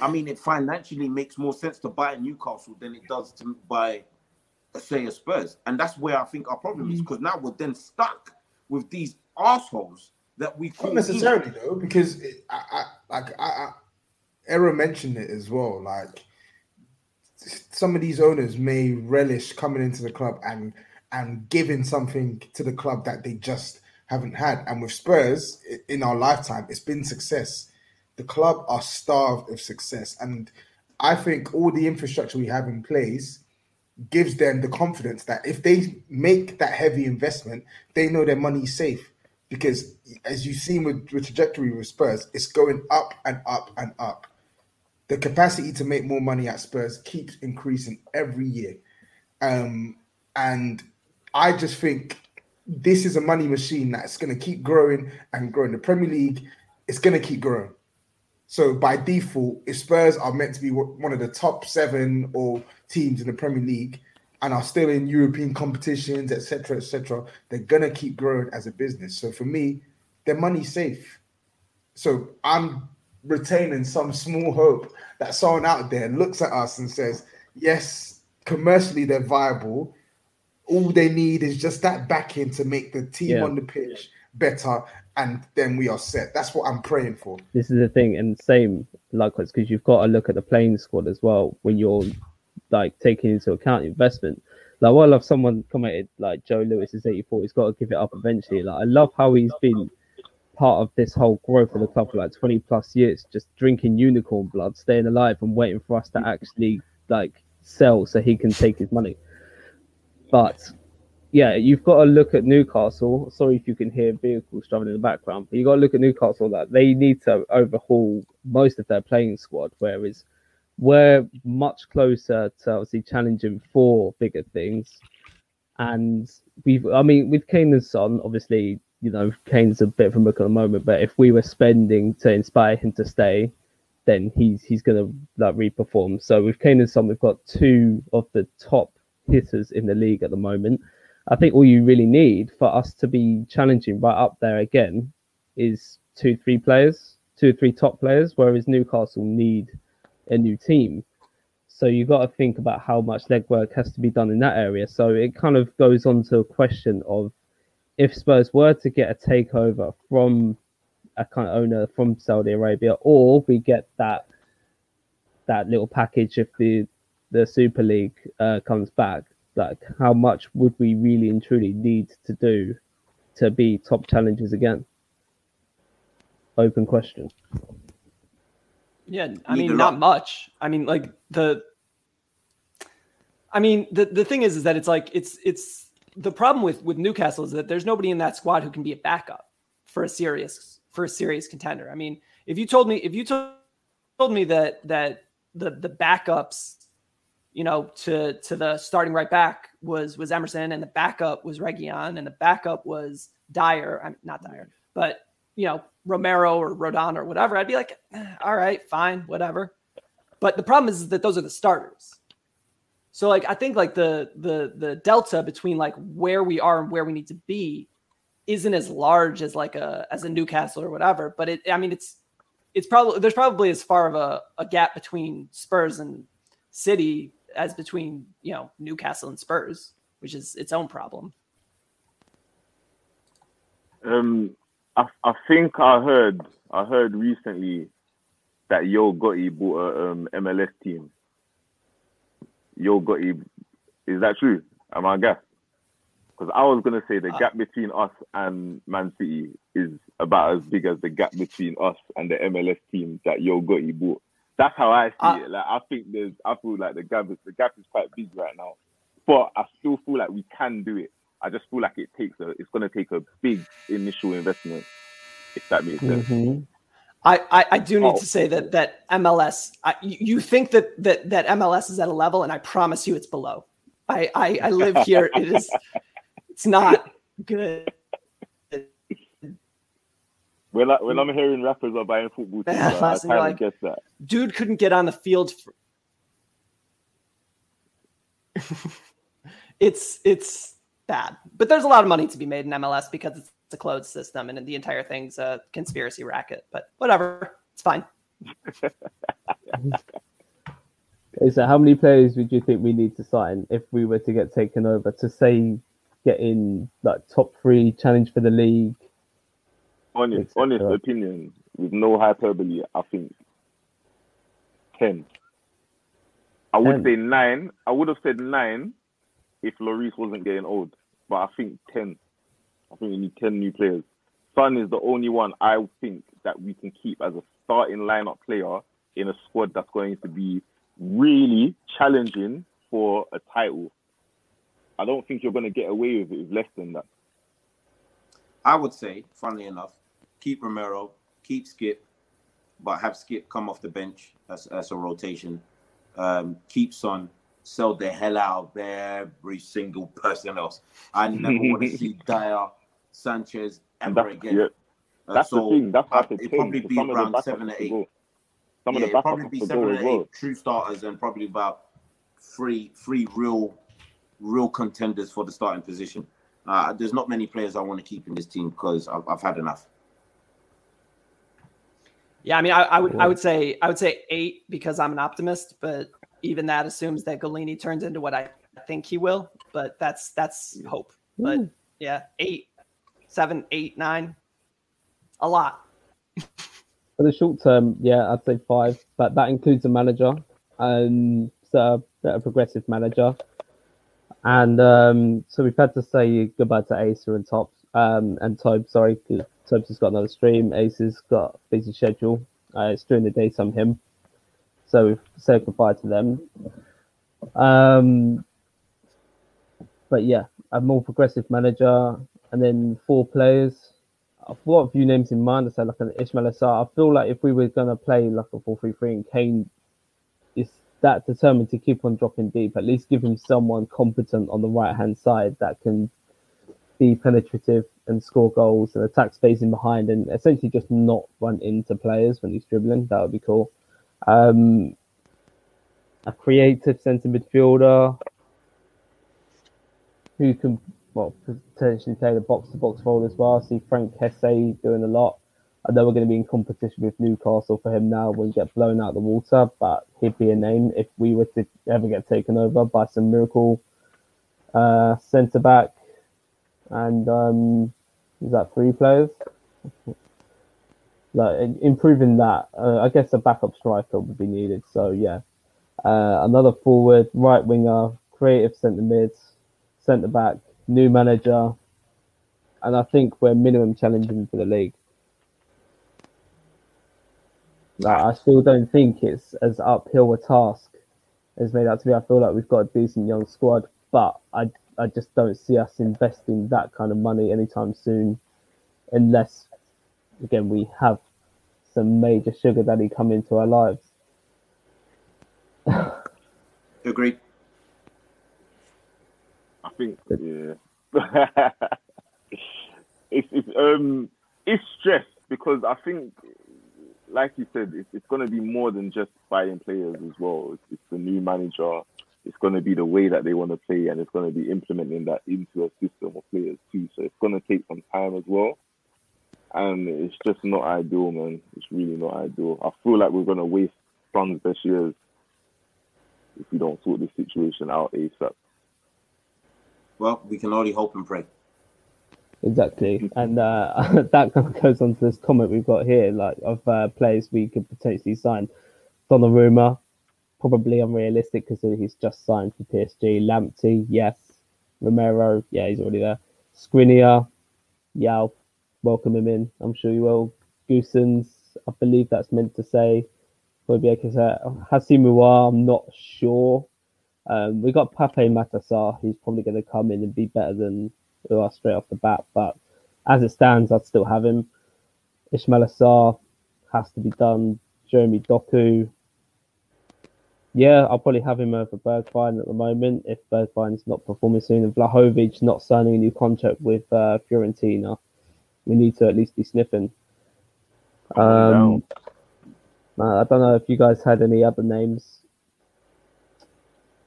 I mean, it financially makes more sense to buy Newcastle than it does to buy say a Spurs, and that's where I think our problem is because mm. now we're then stuck with these assholes that we not necessarily in. though, because it, I, I, like I, I, Era mentioned it as well. Like some of these owners may relish coming into the club and and giving something to the club that they just haven't had. And with Spurs in our lifetime, it's been success. The club are starved of success, and I think all the infrastructure we have in place gives them the confidence that if they make that heavy investment, they know their money's safe. Because as you've seen with the trajectory with Spurs, it's going up and up and up. The capacity to make more money at Spurs keeps increasing every year. Um, and I just think this is a money machine that's going to keep growing and growing. The Premier League is going to keep growing. So by default, if Spurs are meant to be one of the top seven or teams in the Premier League, and are still in European competitions, etc., etc., they're gonna keep growing as a business. So for me, their money's safe. So I'm retaining some small hope that someone out there looks at us and says, yes, commercially they're viable. All they need is just that backing to make the team yeah. on the pitch better, and then we are set. That's what I'm praying for. This is the thing, and same likewise because you've got to look at the playing squad as well when you're like taking into account investment. Like, what I love someone commented like Joe Lewis is 84. He's got to give it up eventually. Like, I love how he's been part of this whole growth of the club for like 20 plus years, just drinking unicorn blood, staying alive, and waiting for us to actually like sell so he can take his money. But yeah, you've got to look at Newcastle. Sorry if you can hear vehicles driving in the background, but you got to look at Newcastle that they need to overhaul most of their playing squad, whereas we're much closer to obviously challenging for bigger things. And we've, I mean, with Kane and Son, obviously, you know, Kane's a bit of a book at the moment, but if we were spending to inspire him to stay, then he's he's gonna like reperform. So with Kane and Son, we've got two of the top hitters in the league at the moment. I think all you really need for us to be challenging right up there again is two, three players, two or three top players, whereas Newcastle need a new team. So you've got to think about how much legwork has to be done in that area. So it kind of goes on to a question of if Spurs were to get a takeover from a kind of owner from Saudi Arabia, or we get that that little package if the the Super League uh, comes back, like how much would we really and truly need to do to be top challengers again? Open question. Yeah, I mean, not much. I mean, like the. I mean, the the thing is, is that it's like it's it's the problem with with Newcastle is that there's nobody in that squad who can be a backup for a serious for a serious contender. I mean, if you told me if you told told me that that the the backups, you know, to to the starting right back was was Emerson and the backup was Reguilón and the backup was Dier. I'm not Dier, but you know, Romero or Rodon or whatever, I'd be like, eh, all right, fine, whatever. But the problem is that those are the starters. So like I think like the the the delta between like where we are and where we need to be isn't as large as like a as a Newcastle or whatever. But it I mean it's it's probably there's probably as far of a, a gap between Spurs and City as between you know Newcastle and Spurs, which is its own problem. Um, I, I think I heard I heard recently that Yo Gotti bought a um, MLS team. Yo Gotti, is that true? Am I guess? Because I was gonna say the uh, gap between us and Man City is about as big as the gap between us and the MLS team that Yo Gotti bought. That's how I see uh, it. Like I think there's, I feel like the gap is the gap is quite big right now, but I still feel like we can do it. I just feel like it takes a, it's going to take a big initial investment, if that makes sense. Mm-hmm. I, I, I, do need oh. to say that that MLS, I, you think that, that that MLS is at a level, and I promise you, it's below. I I, I live here. it is, it's not good. When, I, when I'm hearing rappers are buying football teams, I, kind like, guess that. Dude couldn't get on the field. For... it's it's bad. But there's a lot of money to be made in MLS because it's a closed system and the entire thing's a conspiracy racket. But whatever, it's fine. okay, so how many players would you think we need to sign if we were to get taken over to say get in like top three, challenge for the league? Honest, honest opinion, with no hyperbole, I think ten. I would 10. say nine. I would have said nine if Lloris wasn't getting old. But I think 10. I think we need 10 new players. Son is the only one I think that we can keep as a starting lineup player in a squad that's going to be really challenging for a title. I don't think you're going to get away with it with less than that. I would say, funnily enough, keep Romero, keep Skip, but have Skip come off the bench as, as a rotation. Um, keep Son, sell the hell out of every single person else. I never want to see Dier, Sanchez ever again. Yeah. Uh, that's so the thing. That's uh, it probably be around seven or eight. Some yeah, of the probably be seven or eight well. true starters and probably about three three real real contenders for the starting position. Uh, there's not many players I want to keep in this team because I've, I've had enough. Yeah, I mean, I, I, would I would say I would say eight because I'm an optimist, but even that assumes that Gollini turns into what I think he will. But that's that's hope. But yeah, eight, seven, eight, nine, a lot. For the short term, yeah, I'd say five, but that includes a manager and so a progressive manager. And um, so we've had to say goodbye to Asa and Tops um, and Tobe. Sorry, Tobes has got another stream. Ace has got busy schedule. Uh, it's during the day, some him. So we've said goodbye to them. Um, but yeah, a more progressive manager, and then four players. I've got a few names in mind. I said like an Ismaila Sarr. I feel like if we were gonna play like a four-three-three, and Kane is that determined to keep on dropping deep, at least give him someone competent on the right hand side that can be penetrative and score goals and attack space in behind and essentially just not run into players when he's dribbling. That would be cool. Um, a creative centre midfielder who can well potentially play the box to box role as well. I see Franck Kessié doing a lot. I know we're going to be in competition with Newcastle for him now when we get blown out the water, but he'd be a name if we were to ever get taken over by some miracle uh, centre back and um, is that three players? like improving that, uh, I guess a backup striker would be needed. So yeah, uh, another forward, right winger, creative centre mids, centre back, new manager, and I think we're minimum challenging for the league. Like, I still don't think it's as uphill a task as made out to be. I feel like we've got a decent young squad, but I I just don't see us investing that kind of money anytime soon, unless again we have some major sugar daddy come into our lives. Agreed. I think yeah. it's it's um it's stress because I think like you said, it's, it's going to be more than just buying players as well. It's, it's the new manager, it's going to be the way that they want to play and it's going to be implementing that into a system of players too. So it's going to take some time as well. And it's just not ideal, man. It's really not ideal. I feel like we're going to waste funds this year if we don't sort this situation out ASAP. Well, we can only hope and pray. Exactly, and uh, that kind of goes on to this comment we've got here, like of uh, players we could potentially sign. Donnarumma, probably unrealistic because he's just signed for PSG. Lamptey, yes. Romero, yeah, he's already there. Skriniar, yeah, welcome him in. I'm sure you will. Gosens, I believe that's meant to say. Hachimura, I'm not sure. Um, we got Pape Matar Sarr, who's probably going to come in and be better than are straight off the bat. But as it stands, I'd still have him. Ismaila Sarr has to be done. Jeremy Doku, yeah, I'll probably have him over Bergwijn at the moment if Bergwijn's not performing soon and Vlahovic not signing a new contract with uh, Fiorentina. We need to at least be sniffing. Um, I don't know if you guys had any other names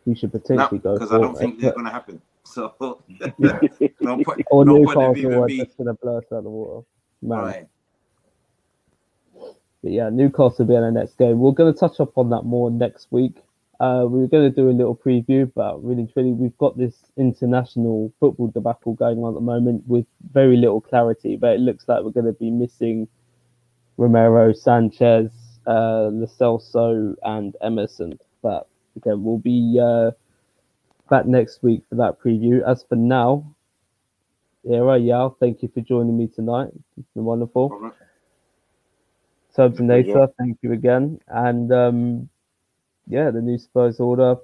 we should potentially no, go because I don't think they're going to happen. So, no point, or no Newcastle are just going to us out the water. Man. Right. But yeah, Newcastle will be in our next game. We're going to touch up on that more next week. Uh, we were going to do a little preview, but really, truly, we've got this international football debacle going on at the moment with very little clarity. But it looks like we're going to be missing Romero, Sanchez, uh, Lo Celso, and Emerson. But again, we'll be uh, back next week for that preview. As for now, Era Yaw, thank you for joining me tonight. It's been wonderful. Turbs thank you again. And um, yeah, the new Spurs order,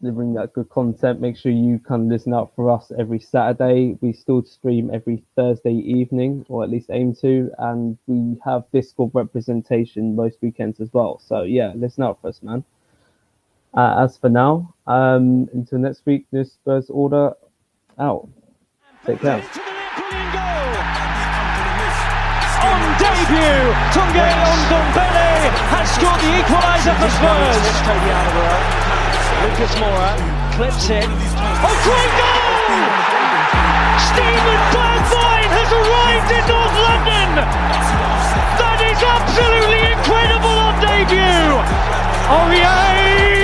delivering that good content. Make sure you can listen out for us every Saturday. We still stream every Thursday evening, or at least aim to, and we have Discord representation most weekends as well. So yeah, listen out for us, man. Uh, as for now, um, until next week, new Spurs order out. Take care on debut. Tanguy Ndombele has scored the equaliser. for Spurs. Lucas Moura clips it. Oh, great goal! Steven Bergwijn has arrived in North London. That is absolutely incredible on debut. Oh